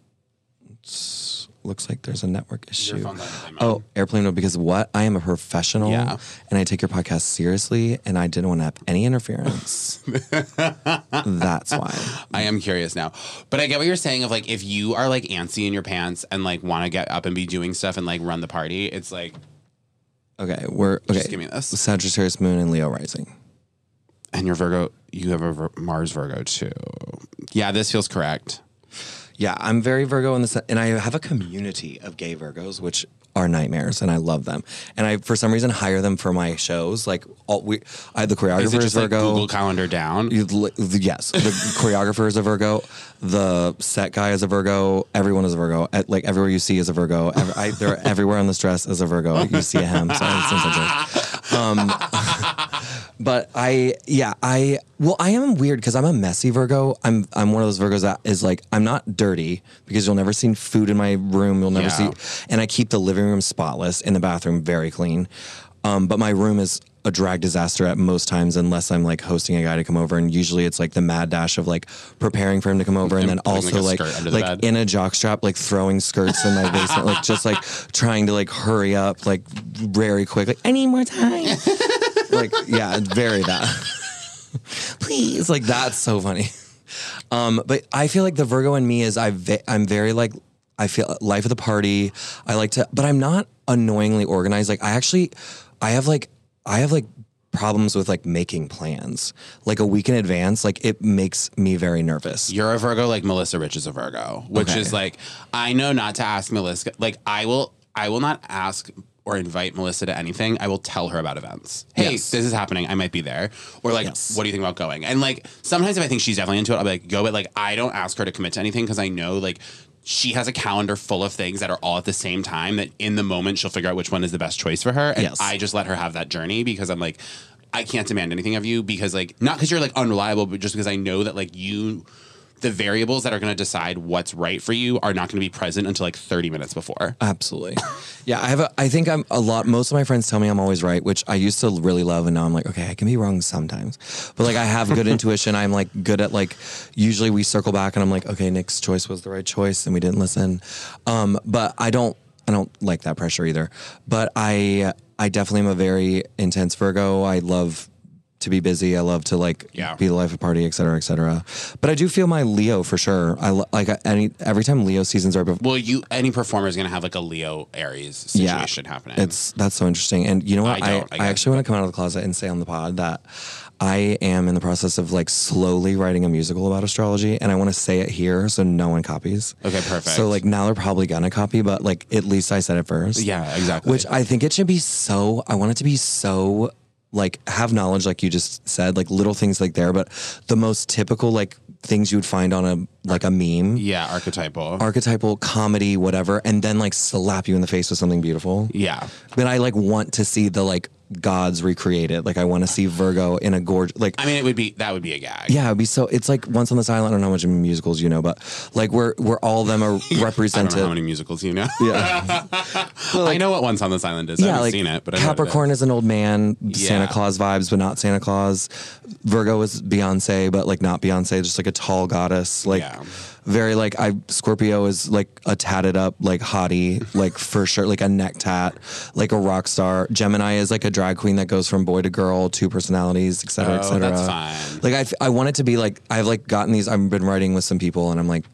oh, it's- looks like there's a network issue. phone's on airplane mode. Oh, airplane mode because what? I am a professional, Yeah. and I take your podcast seriously, and I didn't want to have any interference. that's why. I am curious now. But I get what you're saying of like if you are like antsy in your pants and like want to get up and be doing stuff and like run the party, it's like Okay, we're okay. Just give me this. Sagittarius Moon and Leo rising. and your Virgo, you have a Mars Virgo too. Yeah, this feels correct. Yeah, I'm very Virgo in this, and I have a community of gay Virgos, which are nightmares, and I love them. And I, for some reason, hire them for my shows. Like all we, I the choreographer Is it is just like Virgo. Google Calendar down? You li- yes, the choreographer is a Virgo. The set guy is a Virgo. Everyone is a Virgo. At, like everywhere you see is a Virgo. Ev- I, they're everywhere on this dress is a Virgo. You see a hem. Sorry, it sounds like it. Um, but I, yeah, I. Well, I am weird because I'm a messy Virgo. I'm I'm one of those Virgos that is like I'm not dirty because you'll never see food in my room. You'll never Yeah. see, and I keep the living room spotless and the bathroom very clean. Um, but my room is a drag disaster at most times unless I'm like hosting a guy to come over and usually it's like the mad dash of like preparing for him to come over and, And then putting, like, also a like skirt under the like in a jockstrap like throwing skirts in my basement like just like trying to like hurry up like very quick like I need more time like yeah very that. Please like that's so funny. Um but I feel like the Virgo in me is I ve- I'm very like I feel life of the party. I like to but I'm not annoyingly organized. Like I actually I have like I have like problems with like making plans. Like a week in advance like it makes me very nervous. You're a Virgo, like Melissa Rich is a Virgo, which Okay. is like I know not to ask Melissa. Like I will, I will not ask or invite Melissa to anything. I will tell her about events. Hey, Yes. this is happening. I might be there. Or like, Yes. what do you think about going? And like sometimes if I think she's definitely into it, I'll be like, go. But like I don't ask her to commit to anything because I know like. She has a calendar full of things that are all at the same time that in the moment she'll figure out which one is the best choice for her. And Yes. I just let her have that journey because I'm like, I can't demand anything of you because like not because you're like unreliable, but just because I know that like you the variables that are going to decide what's right for you are not going to be present until like 30 minutes before. Absolutely. Yeah, I have a I think I'm a lot most of my friends tell me I'm always right, which I used to really love and now I'm like, okay, I can be wrong sometimes. But like I have good intuition. I'm like good at like usually we circle back and I'm like, okay, Nick's choice was the right choice and we didn't listen. Um, but I don't I don't like that pressure either. But I I definitely am a very intense Virgo. I love to be busy. I love to like Yeah. be the life of party, et cetera, et cetera. But I do feel my Leo for sure. I lo- like any every time Leo seasons are bef- Well, you any performer is going to have like a Leo Aries situation happening. It's that's so interesting. And you know what? I I, don't, I I, actually want to come out of the closet and say on the pod that I am in the process of like slowly writing a musical about astrology, and I want to say it here so no one copies. Okay, perfect. So like now they're probably gonna copy, but like at least I said it first. Yeah, exactly. Which I think it should be so. I want it to be so like have knowledge, like you just said, like little things like there, but the most typical like things you would find on a like a meme yeah, archetypal. archetypal comedy, whatever, and then like slap you in the face with something beautiful. yeah. But I like want to see the like gods recreated. Like I want to see Virgo in a gorge. Like I mean, it would be that would be a gag. yeah, it'd be so. It's like Once on this Island. I don't know how much musicals you know, but like where where all of them are I don't represented. know how many musicals you know. yeah, I know what Once on this Island is. I yeah, haven't like seen it, but I what it Capricorn is. is an old man, Santa Claus vibes, but not Santa Claus. Virgo is Beyonce, but like not Beyonce, just like a tall goddess. Like Yeah. Very like I Scorpio is like a tatted up like hottie, like for sure, like a neck tat, like a rock star. Gemini is like a drag queen that goes from boy to girl, two personalities, et cetera, et Oh, cetera. that's fine. Like I, I want it to be like I've like gotten these. I've been writing with some people, and I'm like,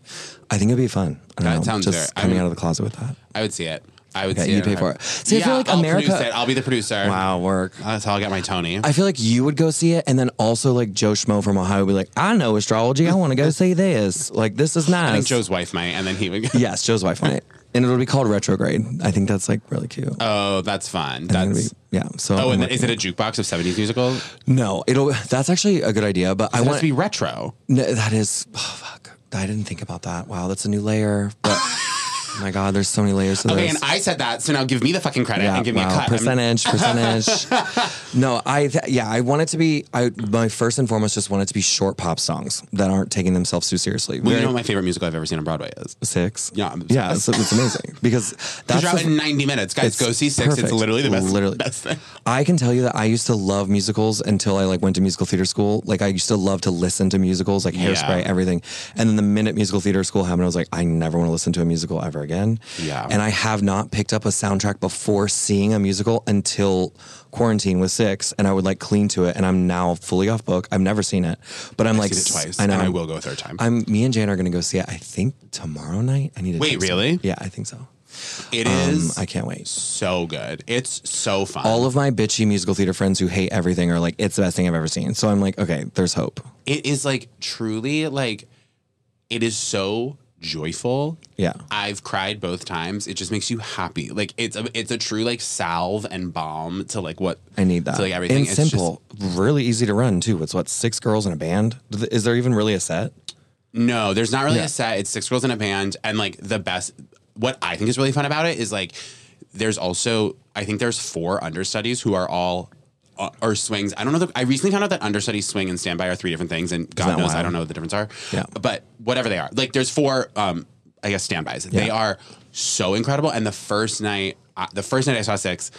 I think it'd be fun. I don't That know, sounds just I coming mean- out of the closet with that. I would see it. I would Okay, see you pay for it. See, I yeah, feel like I'll America- Produce it. I'll be the producer. Wow, work. That's how I'll get my Tony. I feel like you would go see it, and then also like Joe Schmo from Ohio would be like, I know astrology. I want to go see this. Like, this is nice. I think Joe's wife might, and then he would. Yes, Joe's wife might. And it'll be called retrograde. I think that's like really cute. Oh, that's fun. That's. be- yeah. So Oh, I'm and is it a jukebox of 70s musicals? no? It'll. That's actually a good idea. But I I want want to be retro. No, that is. Oh fuck! I didn't think about that. Wow, that's a new layer. But oh my god, there's so many layers to Okay, this. and I said that, so now give me the fucking credit and give me a cut. Percentage, percentage. no, I th- yeah, I want it to be. I my first and foremost just want it to be short pop songs that aren't taking themselves too seriously. Well, you know what my favorite musical I've ever seen on Broadway is? six. Yeah, I'm yeah, it's, it's amazing because that's out in 90 minutes. Guys, go see Six. It's literally the best, Literally. best thing. I can tell you that I used to love musicals until I like went to musical theater school. Like I used to love to listen to musicals, like Hairspray, Yeah. everything. And then the minute musical theater school happened, I was like, I never want to listen to a musical ever again. Yeah. And I have not picked up a soundtrack before seeing a musical until quarantine was six, and I would like clean to it. And I'm now fully off book. I've never seen it, but I'm I've like, seen it twice, I know. and I will go a third time. I'm me and Jane are gonna go see it. I think tomorrow night. I need to Wait, really? Yeah, I think so. It Um, is I can't wait. so good. It's so fun. all of my bitchy musical theater friends who hate everything are like, it's the best thing I've ever seen. So I'm like, okay, there's hope. it is like truly like it is so joyful. Yeah. I've cried both times. It just makes you happy. Like it's a it's a true like salve and balm to like what I need that. To like everything. And It's just- simple, really easy to run too. It's what six girls in a band. Is there even really a set? No, there's not really Yeah. a set. It's six girls in a band, and like the best. What I think is really fun about it is like there's also I think there's four understudies who are all. Uh, Or swings. I don't know. The, I recently found out that understudy, swing, and standby are three different things, and God knows I don't know what the difference are. Yeah. But whatever they are, like there's four. Um, I guess standbys. They are so incredible. And the first night, uh, the first night I saw six,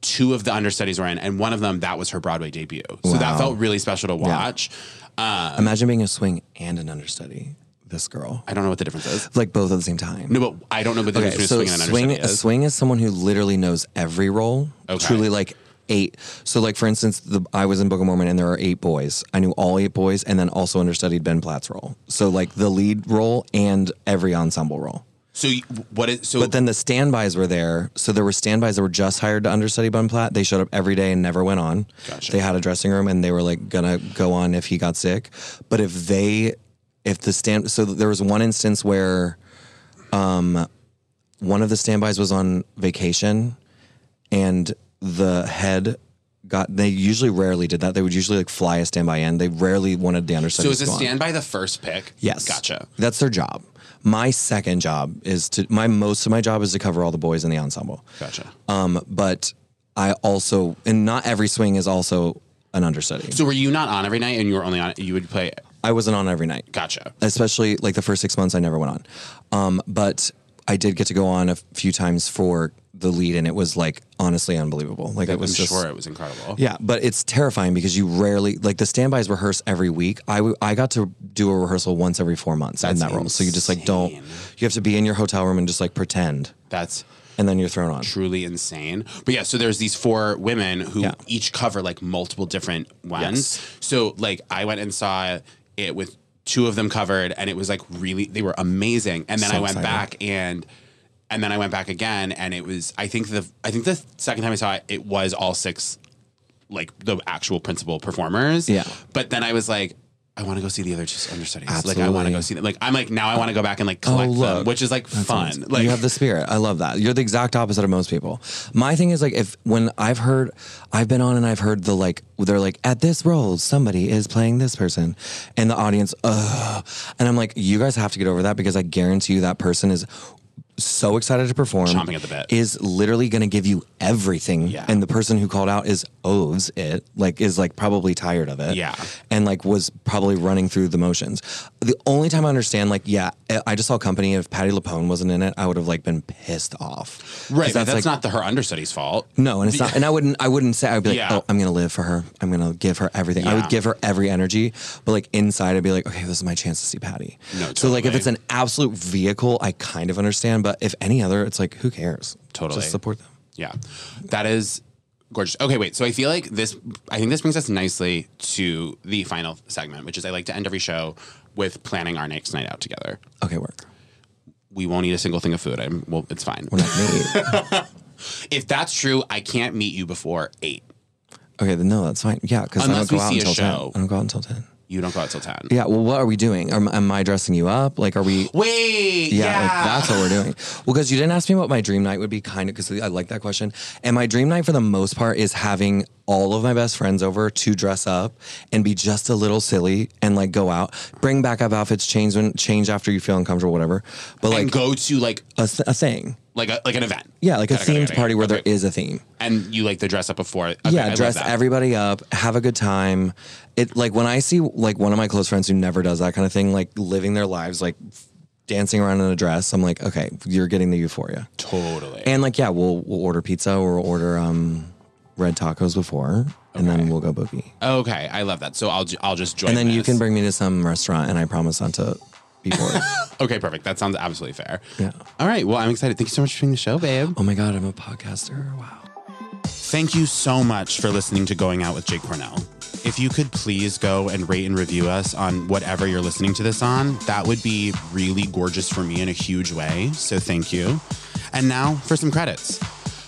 two of the understudies were in, and one of them that was her Broadway debut. So that felt really special to watch. Um, Imagine being a swing and an understudy. This girl, I don't know what the difference is. like both at the same time. No, but I don't know what the Okay, difference so between swing and swing, understudy a is. swing is someone who literally knows every role. Okay. Truly, like eight. So, like for instance, the I was in Book of Mormon, and there are eight boys. I knew all eight boys, and then also understudied Ben Platt's role. So, like the lead role and every ensemble role. So you- what is so? But then the standbys were there. So there were standbys that were just hired to understudy Ben Platt. They showed up every day and never went on. Gotcha. They had a dressing room and they were like gonna go on if he got sick. But if they, if the stand, so there was one instance where, um, one of the standbys was on vacation, and the head got. They usually rarely did that. They would usually like fly a standby in. They rarely wanted the understudy. so is a on. standby the first pick? Yes. Gotcha. That's their job. My second job is to my most of my job is to cover all the boys in the ensemble. Gotcha. Um, but I also and not every swing is also an understudy. so were you not on every night, and you were only on? You would play. I wasn't on every night. Gotcha. Especially like the first six months I never went on. Um, but I did get to go on a few times for the lead and it was like honestly unbelievable. Like it was I'm just sure it was incredible. Yeah, but it's terrifying because you rarely like the standbys rehearse every week. I w- I got to do a rehearsal once every four months in That's that role. So you just like don't you have to be in your hotel room and just like pretend, That's and then you're thrown on. truly insane. But yeah, so there's these four women who Yeah. each cover like multiple different ones. Yes. So like I went and saw it with two of them covered, and it was like really they were amazing. And then So I went excited. back and. And then I went back again, and it was. I think the. I think the second time I saw it, it was all six, like the actual principal performers. Yeah. But then I was like, I want to go see the other two understudies. Like I want to go see them. Like I'm like now I want to go back and like collect oh, them, look. which is like fun. Like you have the spirit. I love that. You're the exact opposite of most people. My thing is like if when I've heard, I've been on and I've heard the like they're like at this role somebody is playing this person, and the audience, ugh, and I'm like you guys have to get over that because I guarantee you that person is so excited to perform. Chomping at the bit. Is literally going to give you everything. Yeah. And the person who called out is owes it, like is like probably tired of it. Yeah. And like was probably running through the motions. The only time I understand, like, yeah, eh, I just saw company. If Patti LuPone wasn't in it, I would have like been pissed off. Right, but that's like, not the her understudy's fault. no, and it's not. And I wouldn't. I wouldn't say. I'd be like, Yeah. oh, I'm gonna live for her. I'm gonna give her everything. I would give her every energy. But like inside, I'd be like, okay, this is my chance to see Patti. No, So like, if it's an absolute vehicle, I kind of understand. But if any other, it's like, who cares? Totally. Just support them. Yeah, that is gorgeous. Okay, wait. So I feel like this. I think this brings us nicely to the final segment, which is I like to end every show with planning our next night out together. Okay, work. We won't eat a single thing of food. I'm, well, it's fine. We're not me. If that's true, I can't meet you before eight. okay, then no, that's fine. Yeah, because I don't go out until ten. I don't go out until ten. You don't go out till ten. Yeah. Well, what are we doing? Am, am I dressing you up? Like, are we? Wait. Yeah, Yeah. like that's what we're doing. Well, because you didn't ask me what my dream night would be, kind of, because I like that question. And my dream night, for the most part, is having all of my best friends over to dress up and be just a little silly and like go out, bring back up outfits, change when change after you feel uncomfortable, whatever. But like and go to like a, a thing, like a like an event. yeah, like a Got it, got it, themed got it, party where okay. there is a theme. And you like to dress up before. Okay, yeah, love dress everybody up, have a good time. It like when I see like one of my close friends who never does that kind of thing, like living their lives like dancing around in a dress. I'm like, okay, you're getting the euphoria. Totally. And like, yeah, we'll we'll order pizza or we'll order um red tacos before, and then we'll go boogie. okay, I love that. So I'll I'll just join. And then you can bring me to some restaurant, and I promise not to be bored. Okay, perfect. That sounds absolutely fair. Yeah. All right. Well, I'm excited. Thank you so much for being the show, babe. oh my god, I'm a podcaster. Wow. Thank you so much for listening to Going Out with Jake Cornell. If you could please go and rate and review us on whatever you're listening to this on, that would be really gorgeous for me in a huge way. So thank you. And now for some credits.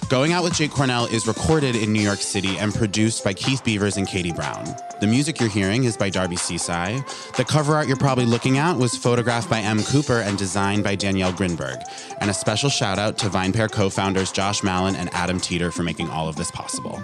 Going Out with Jake Cornell is recorded in New York City and produced by Keith Beavers and Katie Brown. The music you're hearing is by Darby Seaside. The cover art you're probably looking at was photographed by M. Cooper and designed by Danielle Grinberg. And a special shout out to VinePair co founders Josh Malin and Adam Teeter for making all of this possible.